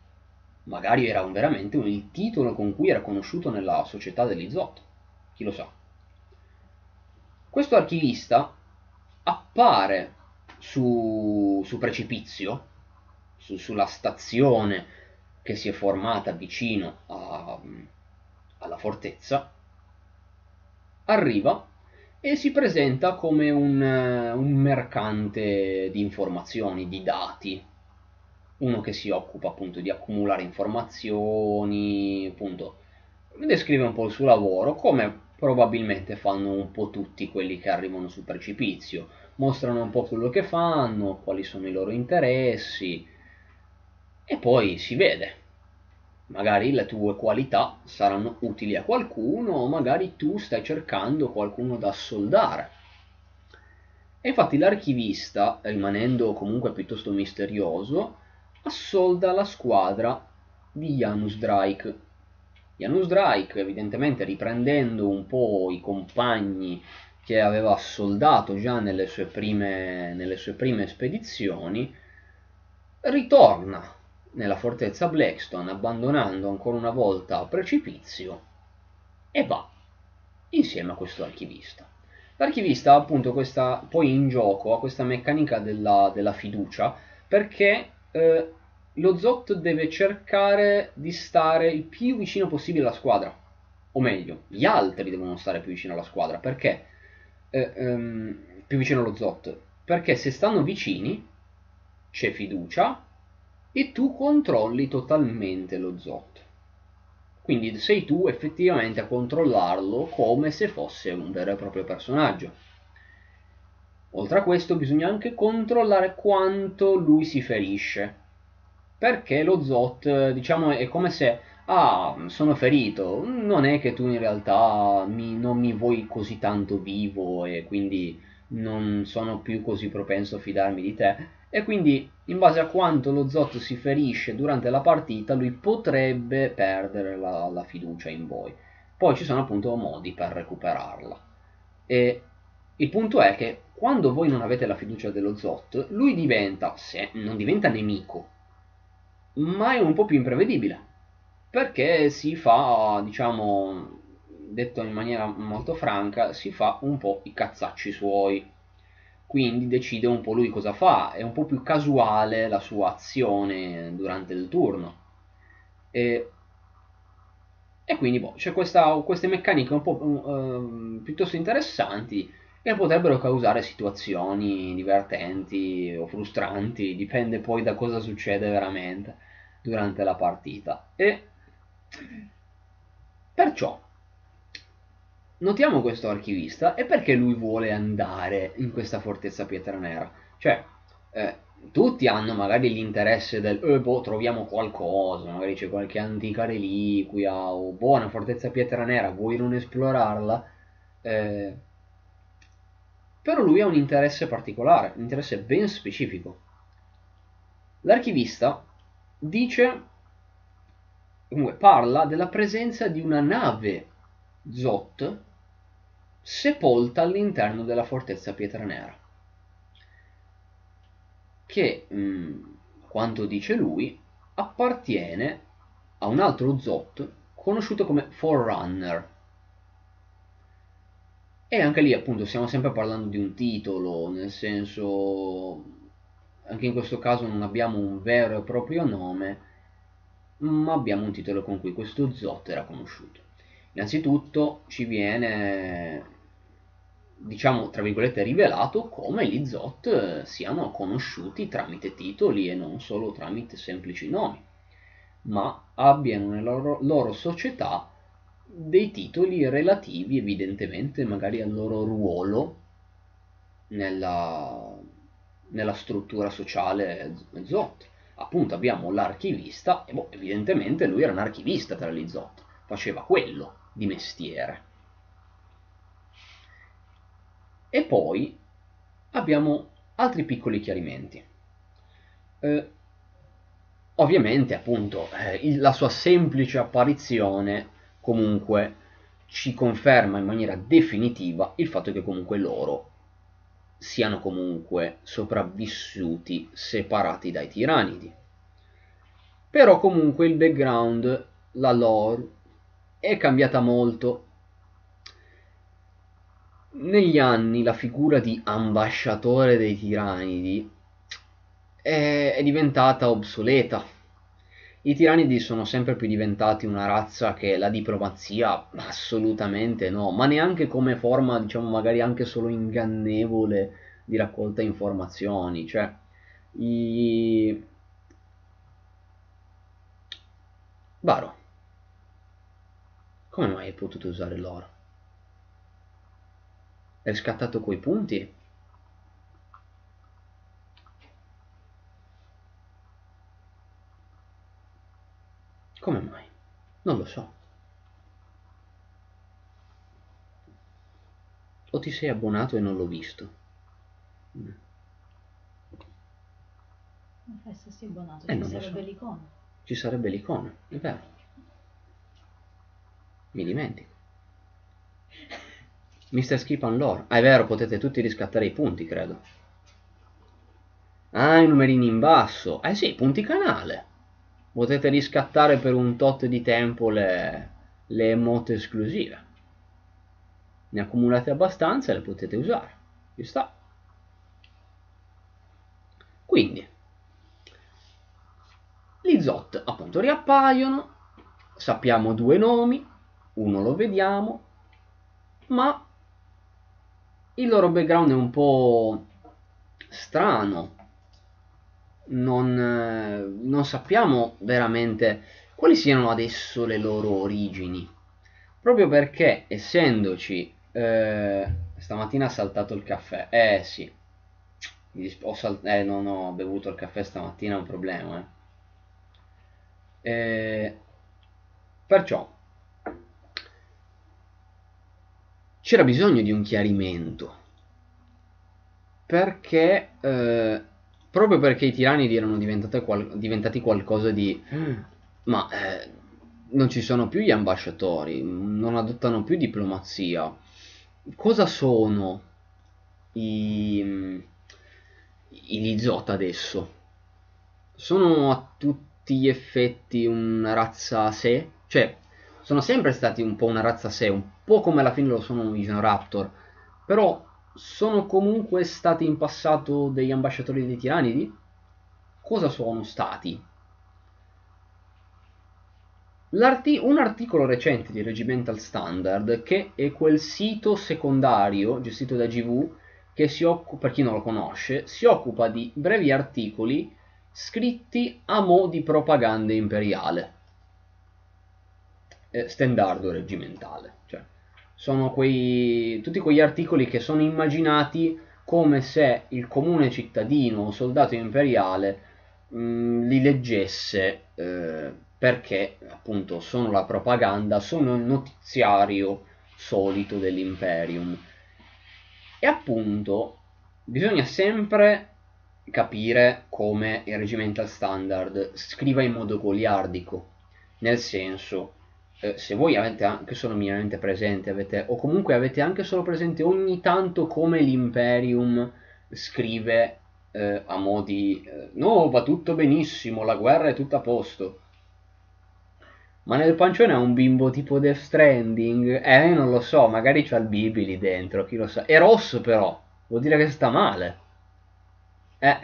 magari era veramente il titolo con cui era conosciuto nella società dell'Izot, chi lo sa. Questo archivista appare su, su precipizio, su, sulla stazione che si è formata vicino a, alla fortezza, arriva e si presenta come un, un mercante di informazioni, di dati, uno che si occupa appunto di accumulare informazioni, appunto descrive un po' il suo lavoro, come probabilmente fanno un po' tutti quelli che arrivano sul precipizio, mostrano un po' quello che fanno, quali sono i loro interessi, e poi si vede. Magari le tue qualità saranno utili a qualcuno o magari tu stai cercando qualcuno da soldare. E infatti l'archivista, rimanendo comunque piuttosto misterioso, assolda la squadra di Janus Drake. Janus Drake, evidentemente riprendendo un po' i compagni che aveva soldato già nelle sue prime, nelle sue prime spedizioni, ritorna nella fortezza Blackstone, abbandonando ancora una volta a precipizio, e va insieme a questo archivista. L'archivista ha appunto questa, poi in gioco, ha questa meccanica della, della fiducia, perché eh, lo Zot deve cercare di stare il più vicino possibile alla squadra, o meglio, gli altri devono stare più vicino alla squadra, perché? Eh, ehm, più vicino allo Zot, perché se stanno vicini c'è fiducia, e tu controlli totalmente lo Zot. Quindi sei tu effettivamente a controllarlo come se fosse un vero e proprio personaggio. Oltre a questo bisogna anche controllare quanto lui si ferisce. Perché lo Zot, diciamo, è come se, ah, sono ferito, non è che tu in realtà mi, non mi vuoi così tanto vivo e quindi non sono più così propenso a fidarmi di te e quindi in base a quanto lo Zot si ferisce durante la partita lui potrebbe perdere la, la fiducia in voi poi ci sono appunto modi per recuperarla. E il punto è che quando voi non avete la fiducia dello Zot, lui diventa, se non diventa nemico, ma è un po' più imprevedibile, perché si fa, diciamo, detto in maniera molto franca, si fa un po' i cazzacci suoi. Quindi decide un po' lui cosa fa, è un po' più casuale la sua azione durante il turno. E, e quindi boh, c'è questa, queste meccaniche un po' uh, piuttosto interessanti che potrebbero causare situazioni divertenti o frustranti, dipende poi da cosa succede veramente durante la partita. E perciò notiamo questo archivista e perché lui vuole andare in questa fortezza pietra nera? Cioè, eh, tutti hanno magari l'interesse del eh, boh, troviamo qualcosa, magari c'è qualche antica reliquia o buona fortezza pietra nera, vuoi non esplorarla? Eh, però lui ha un interesse particolare, un interesse ben specifico. L'archivista dice, comunque parla della presenza di una nave Zot sepolta all'interno della fortezza Pietra Nera, che, mh, mm, quanto dice lui, appartiene a un altro Zot conosciuto come Forerunner e anche lì appunto stiamo sempre parlando di un titolo, nel senso anche in questo caso non abbiamo un vero e proprio nome, ma abbiamo un titolo con cui questo Zot era conosciuto. Innanzitutto ci viene, diciamo, tra virgolette, rivelato come gli Zot siano conosciuti tramite titoli e non solo tramite semplici nomi, ma abbiano nella loro, loro società dei titoli relativi evidentemente magari al loro ruolo nella, nella struttura sociale ZOT. Appunto abbiamo l'archivista e boh, evidentemente lui era un archivista tra gli ZOT, faceva quello di mestiere. E poi abbiamo altri piccoli chiarimenti. Eh, ovviamente appunto eh, la sua semplice apparizione comunque ci conferma in maniera definitiva il fatto che comunque loro siano comunque sopravvissuti separati dai tiranidi. Però comunque il background, la lore, è cambiata molto. Negli anni la figura di ambasciatore dei tiranidi è, è diventata obsoleta i tirannidi sono sempre più diventati una razza che la diplomazia assolutamente no, ma neanche come forma, diciamo, magari anche solo ingannevole di raccolta informazioni, cioè i Baro, come mai hai potuto usare l'oro? Hai riscattato quei punti? Come mai? Non lo so. O ti sei abbonato e non l'ho visto? Fai se sei abbonato, eh, ci sarebbe so. l'icona. Ci sarebbe l'icona, è vero. Mi dimentico. Mr. Skip on Lore. Ah, è vero, potete tutti riscattare i punti, credo. Ah, i numerini in basso. Eh sì, punti canale potete riscattare per un tot di tempo le, le emote esclusive. Ne accumulate abbastanza e le potete usare. Ci sta. Quindi, gli Zot appunto riappaiono, sappiamo due nomi, uno lo vediamo, ma il loro background è un po' strano, non, eh, non sappiamo veramente quali siano adesso le loro origini. Proprio perché, essendoci, eh, stamattina ha saltato il caffè. Eh sì, ho sal- eh, non ho bevuto il caffè stamattina, è un problema. Eh. Eh, perciò, c'era bisogno di un chiarimento. Perché... Eh, proprio perché i tirannidi erano qual- diventati qualcosa di... Ma eh, non ci sono più gli ambasciatori, non adottano più diplomazia. Cosa sono i, i Lizot adesso? Sono a tutti gli effetti una razza a sé? Cioè, sono sempre stati un po' una razza a sé, un po' come alla fine lo sono i Genoraptor, però sono comunque stati in passato degli ambasciatori dei tiranidi? Cosa sono stati? L'arti- un articolo recente di Regimental Standard, che è quel sito secondario gestito da GV, che si occupa, per chi non lo conosce, si occupa di brevi articoli scritti a mo' di propaganda imperiale. Eh, standardo reggimentale. Sono quei, tutti quegli articoli che sono immaginati come se il comune cittadino o soldato imperiale mh, mm, li leggesse eh, perché appunto sono la propaganda, sono il notiziario solito dell'imperium. E appunto bisogna sempre capire come il regimental standard scriva in modo goliardico, nel senso eh, se voi avete anche solo minimamente presente avete, o comunque avete anche solo presente ogni tanto come l'imperium scrive eh, a modi eh, no va tutto benissimo la guerra è tutto a posto ma nel pancione ha un bimbo tipo Death Stranding? Eh, non lo so, magari c'ha il Bibi lì dentro, chi lo sa. È rosso però, vuol dire che sta male. Eh.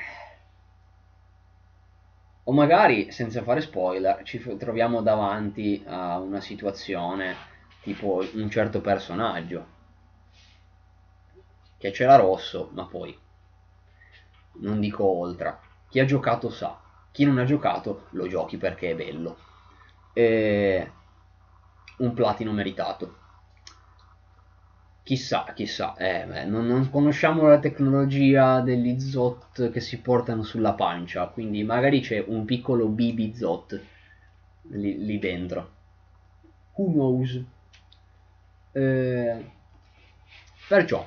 O magari, senza fare spoiler, ci troviamo davanti a una situazione tipo un certo personaggio che c'era rosso, ma poi non dico oltre. Chi ha giocato sa, chi non ha giocato lo giochi perché è bello e un platino meritato. Chissà, chissà, eh, beh, non, non, conosciamo la tecnologia degli Zot che si portano sulla pancia, quindi magari c'è un piccolo BB Zot lì, lì dentro. Who knows? Eh, perciò,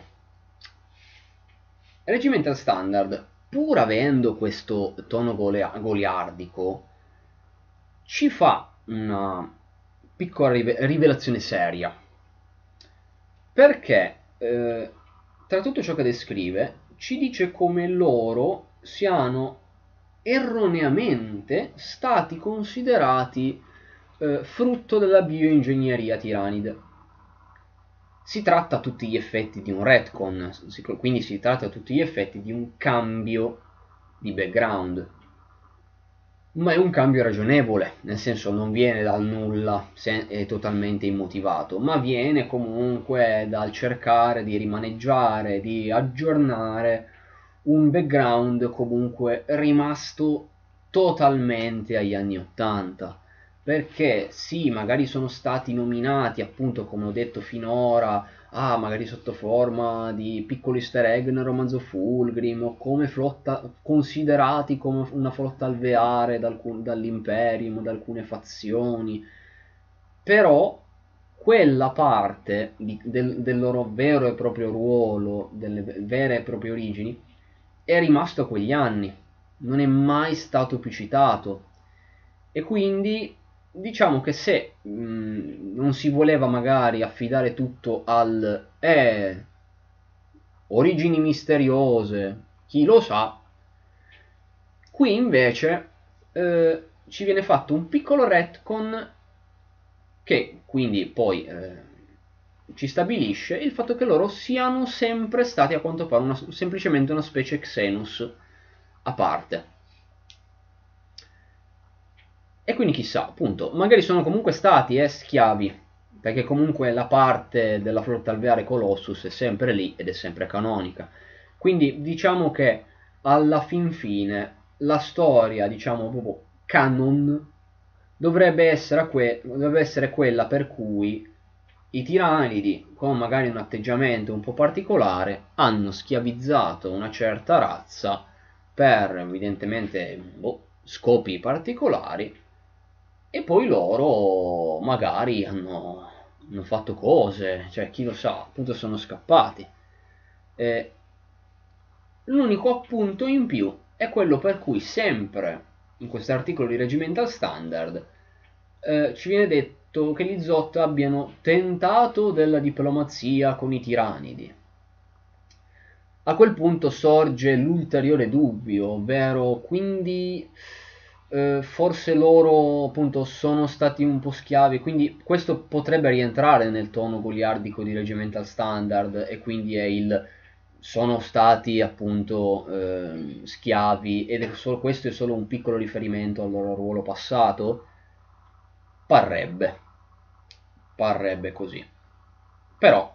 Regimental Standard, pur avendo questo tono goliardico, ci fa una piccola rivelazione seria. Perché eh, tra tutto ciò che descrive ci dice come loro siano erroneamente stati considerati eh, frutto della bioingegneria tiranide. Si tratta a tutti gli effetti di un retcon, quindi si tratta a tutti gli effetti di un cambio di background ma è un cambio ragionevole, nel senso non viene dal nulla, è totalmente immotivato, ma viene comunque dal cercare di rimaneggiare, di aggiornare un background comunque rimasto totalmente agli anni 80 perché sì, magari sono stati nominati appunto come ho detto finora ah, magari sotto forma di piccoli easter egg nel romanzo Fulgrim, o come flotta, considerati come una flotta alveare dall'Imperium, da alcune fazioni, però quella parte di, del, del, loro vero e proprio ruolo, delle vere e proprie origini, è rimasto a quegli anni, non è mai stato più citato. E quindi diciamo che se mh, non si voleva magari affidare tutto al eh, origini misteriose, chi lo sa, qui invece eh, ci viene fatto un piccolo retcon che quindi poi eh, ci stabilisce il fatto che loro siano sempre stati a quanto pare una, semplicemente una specie Xenus a parte. E quindi chissà, appunto, magari sono comunque stati eh, schiavi, perché comunque la parte della flotta alveare Colossus è sempre lì ed è sempre canonica. Quindi diciamo che alla fin fine la storia, diciamo proprio canon, dovrebbe essere, que- dovrebbe essere quella per cui i tiranidi, con magari un atteggiamento un po' particolare, hanno schiavizzato una certa razza per evidentemente boh, scopi particolari e poi loro magari hanno, hanno fatto cose, cioè chi lo sa, appunto sono scappati. Eh, l'unico appunto in più è quello per cui sempre in questo articolo di Regimental Standard eh, ci viene detto che gli Zot abbiano tentato della diplomazia con i tiranidi. A quel punto sorge l'ulteriore dubbio, ovvero quindi eh, forse loro appunto sono stati un po' schiavi, quindi questo potrebbe rientrare nel tono goliardico di Regimental Standard e quindi è il sono stati appunto eh, schiavi ed è solo, questo è solo un piccolo riferimento al loro ruolo passato? Parrebbe, parrebbe così. Però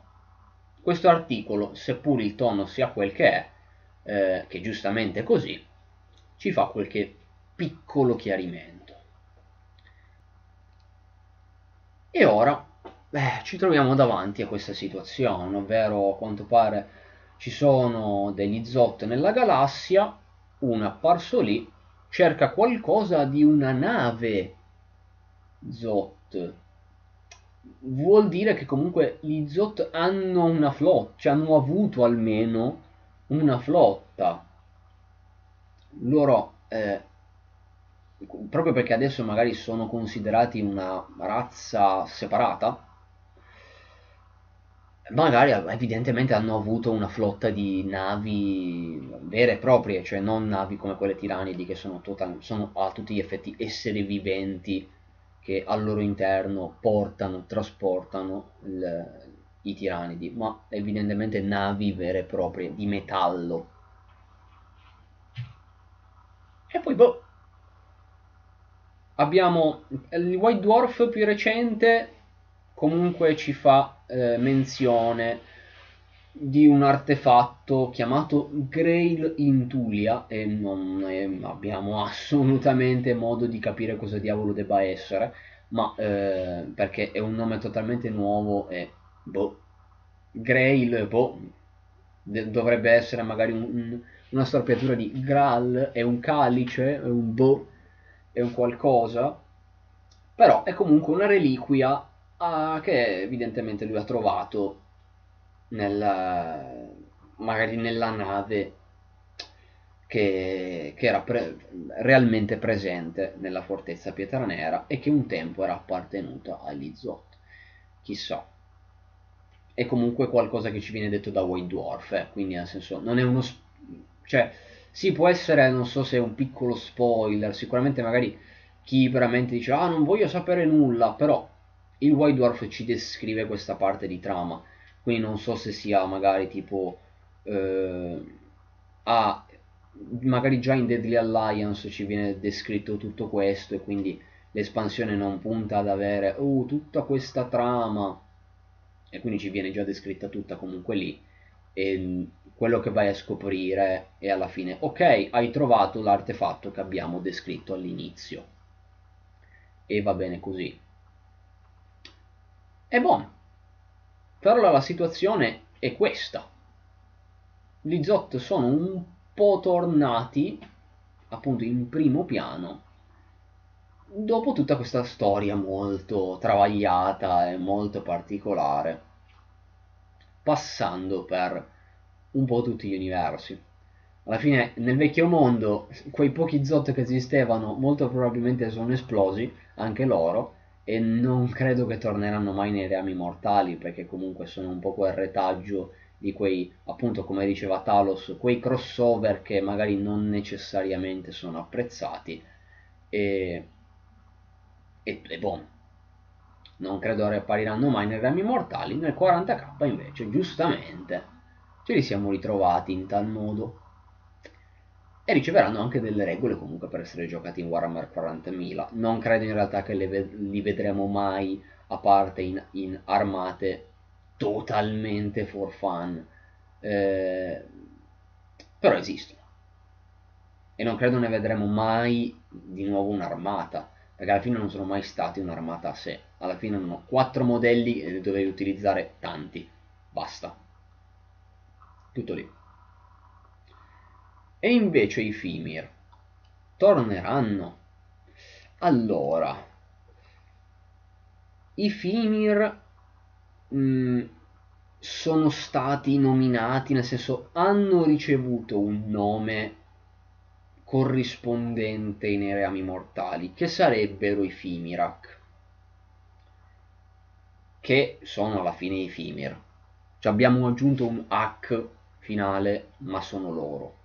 questo articolo, seppur il tono sia quel che è, eh, che giustamente è così, ci fa qualche piccolo chiarimento. E ora beh, ci troviamo davanti a questa situazione, ovvero a quanto pare ci sono degli Zot nella galassia, uno è apparso lì, cerca qualcosa di una nave Zot. Vuol dire che comunque gli Zot hanno una flotta, cioè hanno avuto almeno una flotta. Loro eh, proprio perché adesso magari sono considerati una razza separata, magari evidentemente hanno avuto una flotta di navi vere e proprie, cioè non navi come quelle tiranidi che sono, total, sono a tutti gli effetti esseri viventi che al loro interno portano, trasportano il, i tiranidi, ma evidentemente navi vere e proprie di metallo. E poi boh, abbiamo il White Dwarf più recente comunque ci fa eh, menzione di un artefatto chiamato Grail Intulia e non eh, abbiamo assolutamente modo di capire cosa diavolo debba essere ma eh, perché è un nome totalmente nuovo e boh Grail boh dovrebbe essere magari un, un, una storpiatura di Graal è un calice è un boh è un qualcosa, però è comunque una reliquia uh, che evidentemente lui ha trovato nel, magari nella nave che, che era pre- realmente presente nella fortezza Pietranera e che un tempo era appartenuta agli Zot. Chissà. È comunque qualcosa che ci viene detto da White Dwarf, eh? quindi nel senso non è uno... Sp- cioè sì, può essere, non so se è un piccolo spoiler, sicuramente magari chi veramente dice ah non voglio sapere nulla, però il White Dwarf ci descrive questa parte di trama, quindi non so se sia magari tipo eh, ah, magari già in Deadly Alliance ci viene descritto tutto questo e quindi l'espansione non punta ad avere oh, tutta questa trama e quindi ci viene già descritta tutta comunque lì e quello che vai a scoprire è alla fine ok hai trovato l'artefatto che abbiamo descritto all'inizio. E va bene così. È buono. Però la situazione è questa. Gli Zot sono un po' tornati appunto in primo piano dopo tutta questa storia molto travagliata e molto particolare passando per un po' tutti gli universi. Alla fine, nel vecchio mondo, quei pochi Zot che esistevano molto probabilmente sono esplosi, anche loro, e non credo che torneranno mai nei reami mortali, perché comunque sono un po' quel retaggio di quei, appunto come diceva Talos, quei crossover che magari non necessariamente sono apprezzati, e, e, e boh, non credo riappariranno mai nei reami mortali, nel 40k invece, giustamente. Ce li siamo ritrovati in tal modo. E riceveranno anche delle regole comunque per essere giocati in Warhammer 40.000 non credo in realtà che ve- li vedremo mai a parte in, in armate totalmente for fun. Eh, però esistono. E non credo ne vedremo mai di nuovo un'armata perché alla fine non sono mai stati un'armata a sé. Alla fine hanno quattro modelli e ne dovevi utilizzare tanti. Basta. Tutto lì. E invece i Fimir. Torneranno. Allora, i Fimir mh, mm, sono stati nominati, nel senso hanno ricevuto un nome corrispondente nei reami mortali, che sarebbero i Fimirak. che sono alla fine i Fimir. Cioè abbiamo aggiunto un hack finale, ma sono loro.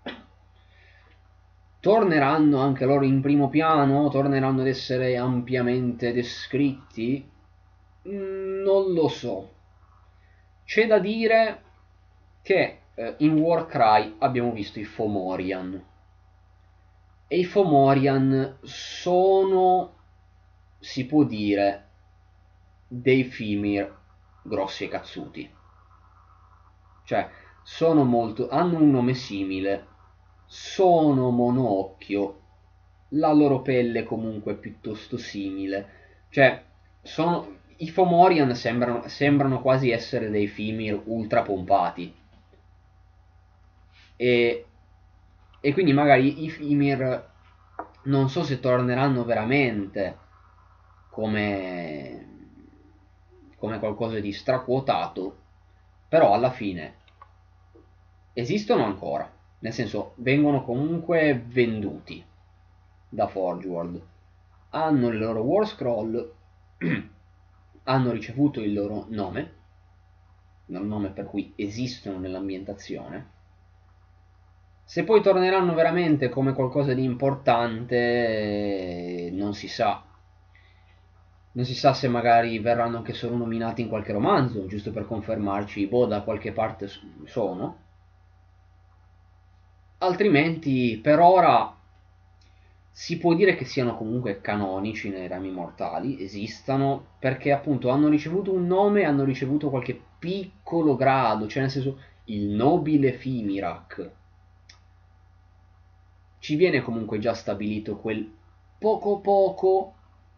Torneranno anche loro in primo piano? Torneranno ad essere ampiamente descritti? Mm, non lo so. C'è da dire che eh, in Warcry abbiamo visto i Fomorian. E i Fomorian sono, si può dire, dei Fimir grossi e cazzuti. Cioè, sono molto, hanno un nome simile, sono monocchio, la loro pelle comunque è piuttosto simile. Cioè, sono, i Fomorian sembrano, sembrano quasi essere dei Fimir ultra pompati. E, e quindi magari i Fimir non so se torneranno veramente come, come qualcosa di straquotato, però alla fine esistono ancora, nel senso vengono comunque venduti da Forge World, hanno il loro War Scroll, hanno ricevuto il loro nome, il nome per cui esistono nell'ambientazione. Se poi torneranno veramente come qualcosa di importante, non si sa. Non si sa se magari verranno anche solo nominati in qualche romanzo, giusto per confermarci, boh, da qualche parte sono. Altrimenti, per ora, si può dire che siano comunque canonici nei rami mortali, esistano, perché appunto hanno ricevuto un nome, hanno ricevuto qualche piccolo grado, cioè nel senso il nobile Fimirak. Ci viene comunque già stabilito quel poco poco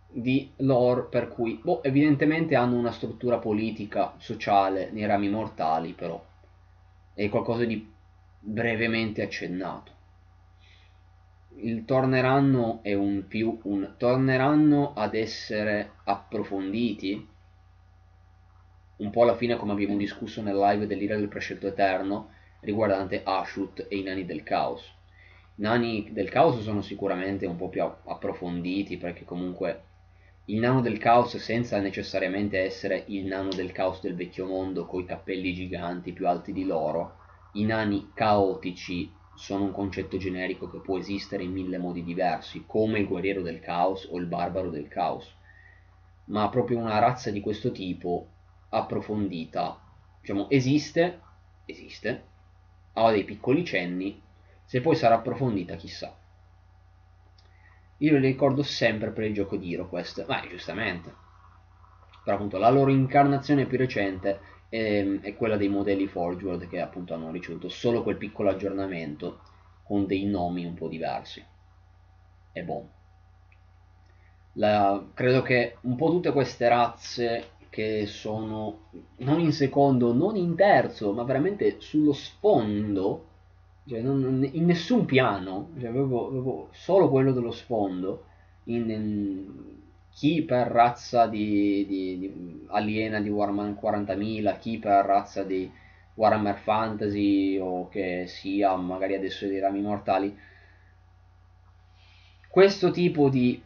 di lore per cui, boh, evidentemente hanno una struttura politica, sociale nei rami mortali, però è qualcosa di brevemente accennato. Il torneranno è un più un torneranno ad essere approfonditi un po' alla fine come abbiamo discusso nel live dell'ira del prescelto eterno riguardante Ashut e i nani del caos. I nani del caos sono sicuramente un po' più approfonditi perché comunque il nano del caos senza necessariamente essere il nano del caos del vecchio mondo coi cappelli giganti più alti di loro i nani caotici sono un concetto generico che può esistere in mille modi diversi, come il guerriero del caos o il barbaro del caos, ma proprio una razza di questo tipo approfondita, diciamo, esiste, esiste, ha dei piccoli cenni, se poi sarà approfondita chissà. Io le ricordo sempre per il gioco di Hero Quest, ma giustamente. Però appunto la loro incarnazione più recente è, ehm, è quella dei modelli Forge World che appunto hanno ricevuto solo quel piccolo aggiornamento con dei nomi un po' diversi. E boh. La, credo che un po' tutte queste razze che sono non in secondo, non in terzo, ma veramente sullo sfondo, cioè non, in nessun piano, cioè avevo, avevo solo quello dello sfondo, in, in chi per razza di, di, di aliena di Warhammer 40.000, chi per razza di Warhammer Fantasy o che sia magari adesso dei rami mortali. Questo tipo di,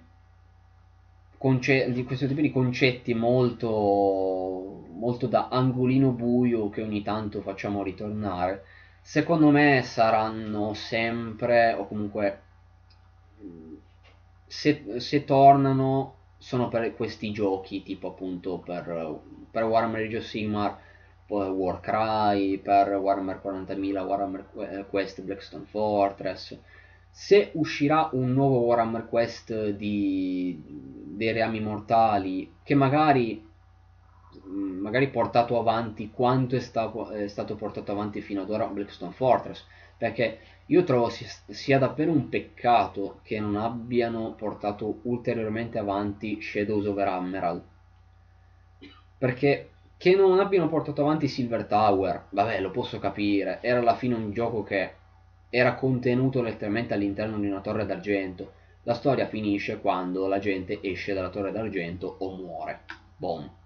conce- di, questo tipo di concetti molto, molto da angolino buio che ogni tanto facciamo ritornare, secondo me saranno sempre, o comunque se, se tornano sono per questi giochi, tipo appunto per, per Warhammer Age of Sigmar, Warcry, per Warhammer 40.000, Warhammer eh, Quest Blackstone Fortress. Se uscirà un nuovo Warhammer Quest di, dei reami mortali, che magari, magari portato avanti quanto è, sta, è stato portato avanti fino ad ora Blackstone Fortress, perché io trovo sia, sia, davvero un peccato che non abbiano portato ulteriormente avanti Shadows over Emerald. Perché che non abbiano portato avanti Silver Tower, vabbè, lo posso capire, era alla fine un gioco che era contenuto letteralmente all'interno di una torre d'argento. La storia finisce quando la gente esce dalla torre d'argento o muore. Boom.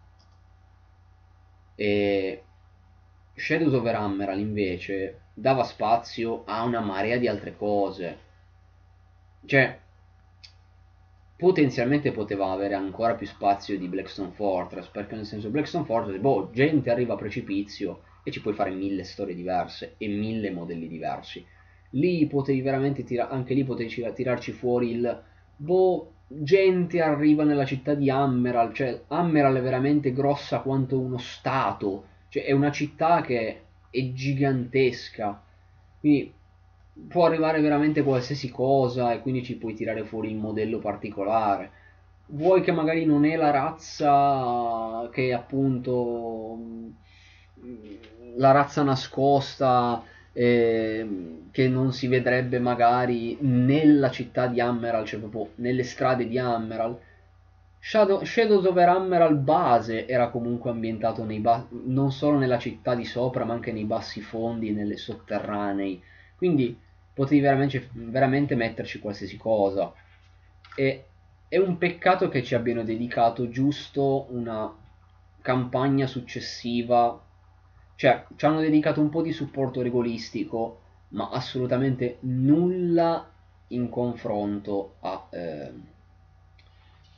E Shadows over Emerald invece dava spazio a una marea di altre cose. Cioè, potenzialmente poteva avere ancora più spazio di Blackstone Fortress, perché nel senso Blackstone Fortress, boh, gente arriva a precipizio e ci puoi fare mille storie diverse e mille modelli diversi. Lì potevi veramente tirare, anche lì potevi tirarci fuori il, boh, gente arriva nella città di Ammeral, cioè Ammeral è veramente grossa quanto uno stato, cioè è una città che è gigantesca, quindi può arrivare veramente qualsiasi cosa e quindi ci puoi tirare fuori il modello particolare. Vuoi che magari non è la razza che appunto la razza nascosta eh, che non si vedrebbe magari nella città di Ammeral, cioè proprio nelle strade di Ammeral. Shadow, Shadows over Ammeral base era comunque ambientato ba- non solo nella città di sopra, ma anche nei bassi fondi nelle sotterranei. Quindi potevi veramente, veramente metterci qualsiasi cosa. E è un peccato che ci abbiano dedicato giusto una campagna successiva. Cioè, ci hanno dedicato un po' di supporto regolistico, ma assolutamente nulla in confronto a... Eh,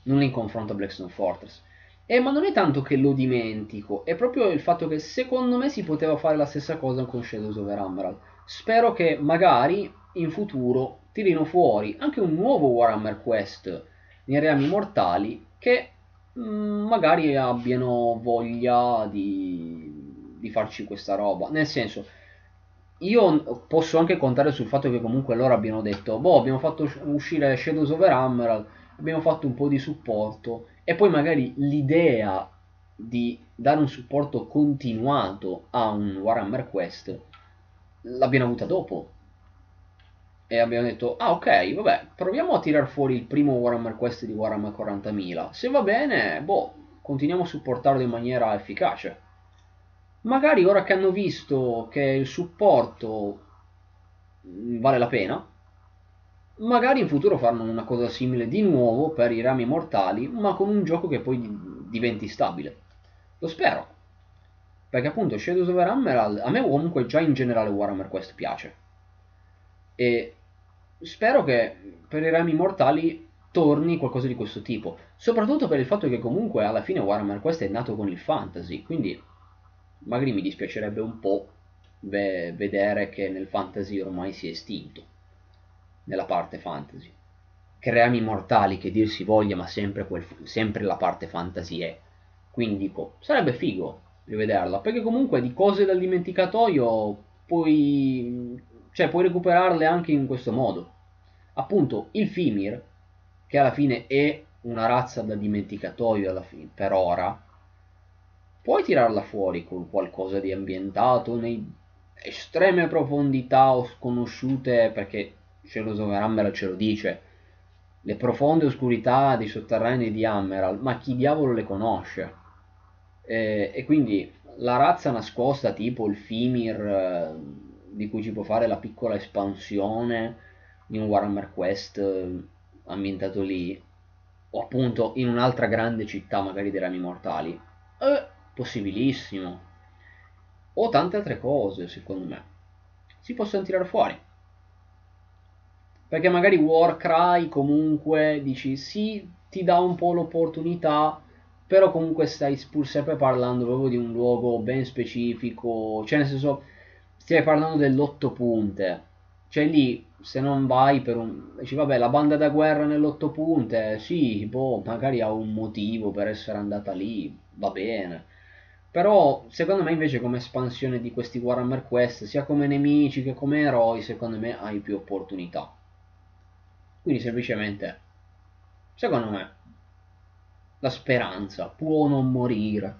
nulla in confronto a Blackstone Fortress. Eh, ma non è tanto che lo dimentico, è proprio il fatto che secondo me si poteva fare la stessa cosa con Shadows of Emerald Spero che magari in futuro tirino fuori anche un nuovo Warhammer Quest nei reami mortali che mh, mm, magari abbiano voglia di, di farci questa roba. Nel senso, io posso anche contare sul fatto che comunque loro abbiano detto, boh, abbiamo fatto uscire Shadows of Emerald, abbiamo fatto un po' di supporto e poi magari l'idea di dare un supporto continuato a un Warhammer Quest l'abbiamo avuta dopo. E abbiamo detto, ah ok, vabbè, proviamo a tirar fuori il primo Warhammer Quest di Warhammer 40.000. Se va bene, boh, continuiamo a supportarlo in maniera efficace. Magari ora che hanno visto che il supporto mm, vale la pena, magari in futuro faranno una cosa simile di nuovo per i rami mortali, ma con un gioco che poi diventi stabile. Lo spero. Perché appunto Shadows of Emerald a me comunque già in generale Warhammer Quest piace. E spero che per i rami mortali torni qualcosa di questo tipo. Soprattutto per il fatto che comunque alla fine Warhammer Quest è nato con il fantasy. Quindi magari mi dispiacerebbe un po' ve- vedere che nel fantasy ormai si è estinto. Nella parte fantasy. Che rami mortali che dir si voglia, ma sempre, quel, sempre la parte fantasy è. Quindi dico, sarebbe figo rivederla, perché comunque di cose dal dimenticatoio puoi, cioè, puoi recuperarle anche in questo modo. Appunto, il Fimir, che alla fine è una razza da dimenticatoio alla fine, per ora, puoi tirarla fuori con qualcosa di ambientato nei estreme profondità o sconosciute, perché Shadows of Emerald ce lo dice, le profonde oscurità dei sotterranei di Emerald, ma chi diavolo le conosce? Eh, e quindi la razza nascosta tipo il Fimir, eh, di cui ci può fare la piccola espansione in un Warhammer Quest eh, ambientato lì, o appunto in un'altra grande città, magari dei rami mortali, è possibilissimo. O tante altre cose, secondo me. Si possono tirare fuori. Perché magari Warcry comunque dici sì, ti dà un po' l'opportunità però comunque stai pur sempre parlando proprio di un luogo ben specifico, cioè nel senso stai parlando dell'otto punte, cioè lì se non vai per un... dici vabbè la banda da guerra nell'otto punte, sì, boh, magari ha un motivo per essere andata lì, va bene, però secondo me invece come espansione di questi Warhammer Quest, sia come nemici che come eroi, secondo me hai più opportunità. Quindi semplicemente, secondo me, la speranza può non morire.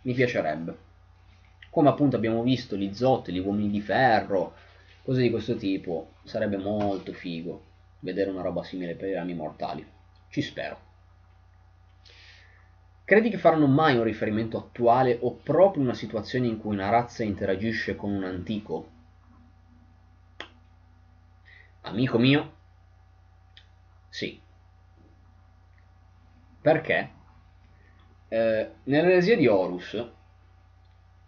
Mi piacerebbe. Come appunto abbiamo visto gli zotti, gli uomini di ferro, cose di questo tipo, sarebbe molto figo vedere una roba simile per i rami mortali. Ci spero. Credi che faranno mai un riferimento attuale o proprio una situazione in cui una razza interagisce con un antico? Amico mio, sì, perché? Eh, nell'eresia di Horus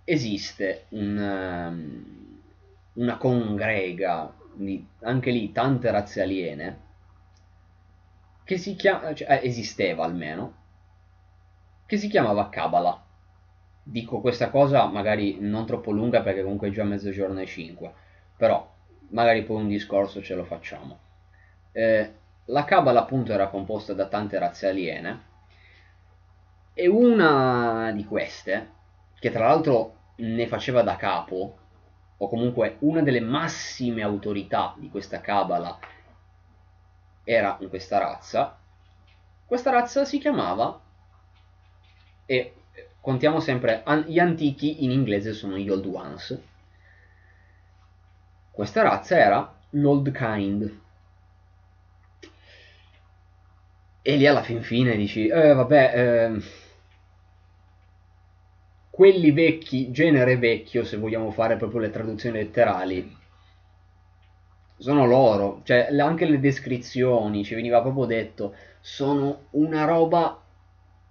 esiste un, um, una congrega di anche lì tante razze aliene che si chiama, cioè, eh, esisteva almeno, che si chiamava Kabbalah. Dico questa cosa magari non troppo lunga perché comunque è già mezzogiorno e 5, però magari poi un discorso ce lo facciamo. Eh, la Kabbalah appunto era composta da tante razze aliene e una di queste, che tra l'altro ne faceva da capo, o comunque una delle massime autorità di questa Kabbalah era in questa razza, questa razza si chiamava, e contiamo sempre, gli antichi in inglese sono gli Old Ones, questa razza era l'Old Kind. E lì alla fin fine dici, eh, vabbè, eh, quelli vecchi, genere vecchio, se vogliamo fare proprio le traduzioni letterali, sono loro, cioè anche le descrizioni, ci veniva proprio detto, sono una roba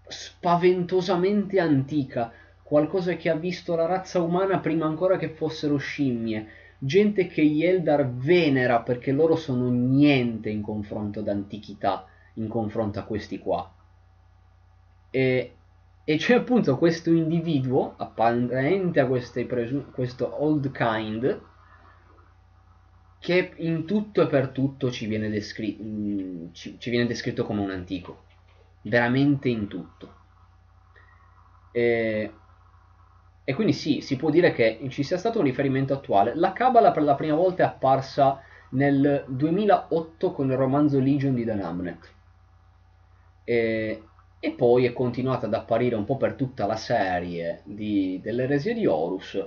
spaventosamente antica, qualcosa che ha visto la razza umana prima ancora che fossero scimmie, gente che gli Eldar venera perché loro sono niente in confronto ad antichità, in confronto a questi qua. E, e c'è appunto questo individuo, apparente a presu- questo old kind, che in tutto e per tutto ci viene, descri- mm, ci, ci viene descritto come un antico, veramente in tutto. E, e quindi sì, si può dire che ci sia stato un riferimento attuale. La Kabbalah per la prima volta è apparsa nel 2008 con il romanzo Legion di Dan Amnet. E, e, poi è continuata ad apparire un po' per tutta la serie di, dell'eresia di Horus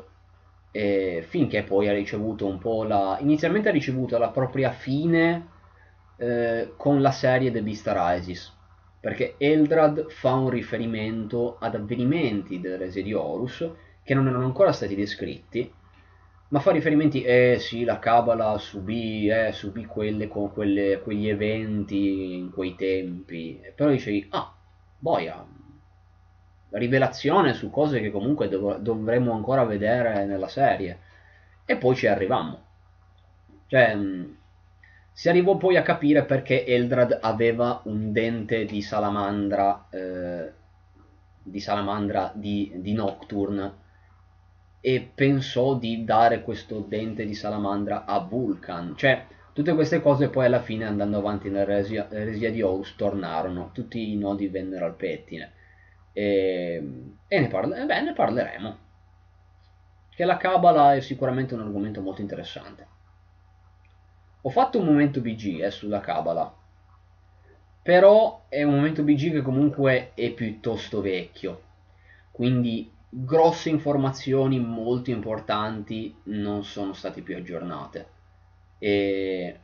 e finché poi ha ricevuto un po' la... inizialmente ha ricevuto la propria fine eh, con la serie The Beast Rises perché Eldrad fa un riferimento ad avvenimenti dell'eresia di Horus che non erano ancora stati descritti ma fa riferimenti, eh sì, la Kabbalah subì, eh, subì quelle, quelle, quegli eventi in quei tempi, però dicevi, ah, boia, rivelazione su cose che comunque dov- dovremmo ancora vedere nella serie. E poi ci arrivammo. Cioè, si arrivò poi a capire perché Eldrad aveva un dente di salamandra, eh, di salamandra di, di Nocturne e pensò di dare questo dente di salamandra a Vulcan. Cioè, tutte queste cose poi alla fine andando avanti nell'eresia di Horus tornarono, tutti i nodi vennero al pettine. E, e ne, parla, eh beh, ne parleremo. Che la Kabbalah è sicuramente un argomento molto interessante. Ho fatto un momento BG eh, sulla Kabbalah, però è un momento BG che comunque è piuttosto vecchio, quindi grosse informazioni molto importanti non sono state più aggiornate. E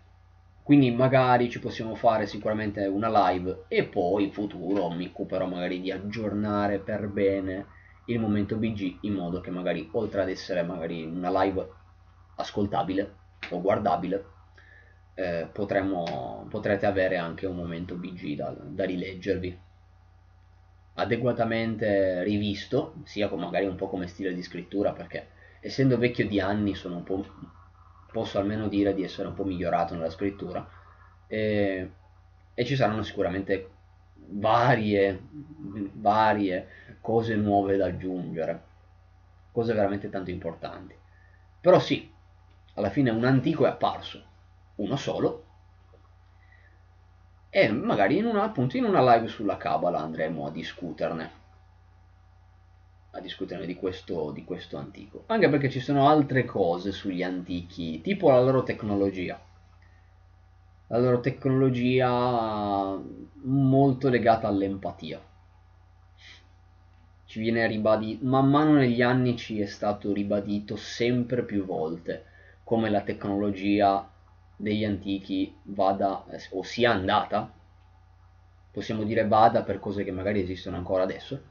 quindi magari ci possiamo fare sicuramente una live e poi in futuro mi occuperò magari di aggiornare per bene il momento BG in modo che magari oltre ad essere magari una live ascoltabile o guardabile eh, potremo, potrete avere anche un momento BG da, da rileggervi. Adeguatamente rivisto sia magari un po' come stile di scrittura perché essendo vecchio di anni posso almeno dire di essere un po' migliorato nella scrittura. E, e ci saranno sicuramente varie, varie cose nuove da aggiungere, cose veramente tanto importanti. Però sì, alla fine un antico è apparso, uno solo, e magari in una, appunto in una live sulla Kabbalah andremo a discuterne a discuterne di questo, di questo antico. Anche perché ci sono altre cose sugli antichi, tipo la loro tecnologia. La loro tecnologia molto legata all'empatia. Ci viene ribadito, man mano negli anni ci è stato ribadito sempre più volte come la tecnologia degli antichi vada o sia andata, possiamo dire vada per cose che magari esistono ancora adesso,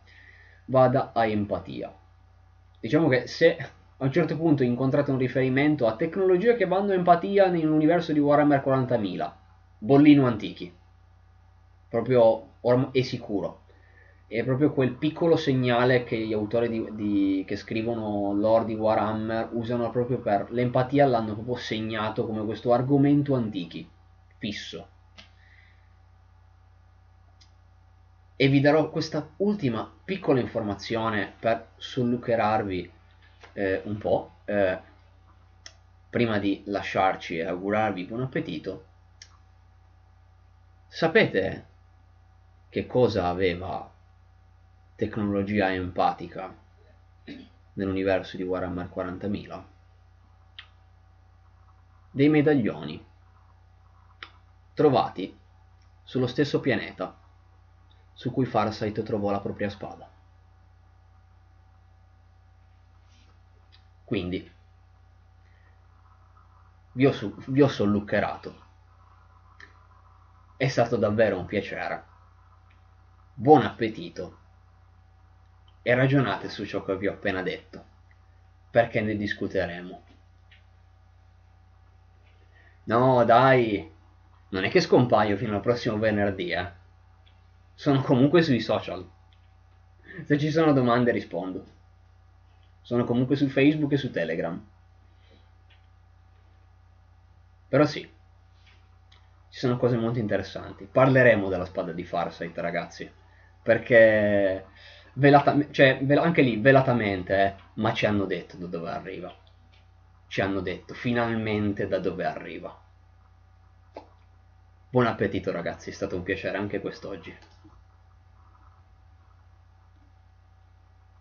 vada a empatia. Diciamo che se a un certo punto incontrate un riferimento a tecnologie che vanno a empatia nell'universo di Warhammer 40.000, bollino antichi, proprio è sicuro. È proprio quel piccolo segnale che gli autori di, di, che scrivono lore di Warhammer usano proprio per l'empatia, l'hanno proprio segnato come questo argomento antichi, fisso. e vi darò questa ultima piccola informazione per sollucherarvi eh, un po' eh, prima di lasciarci e augurarvi buon appetito sapete che cosa aveva tecnologia empatica nell'universo di Warhammer 40.000 dei medaglioni trovati sullo stesso pianeta su cui Farsight trovò la propria spada. Quindi, vi ho, su, vi ho sollucherato. È stato davvero un piacere. Buon appetito. E ragionate su ciò che vi ho appena detto, perché ne discuteremo. No, dai, non è che scompaio fino al prossimo venerdì, eh. Sono comunque sui social. Se ci sono domande rispondo. Sono comunque su Facebook e su Telegram. Però sì, ci sono cose molto interessanti. Parleremo della spada di Farsight, ragazzi. Perché velatamente, cioè, anche lì, velatamente, eh, ma ci hanno detto da dove arriva. Ci hanno detto finalmente da dove arriva. Buon appetito ragazzi, è stato un piacere anche quest'oggi.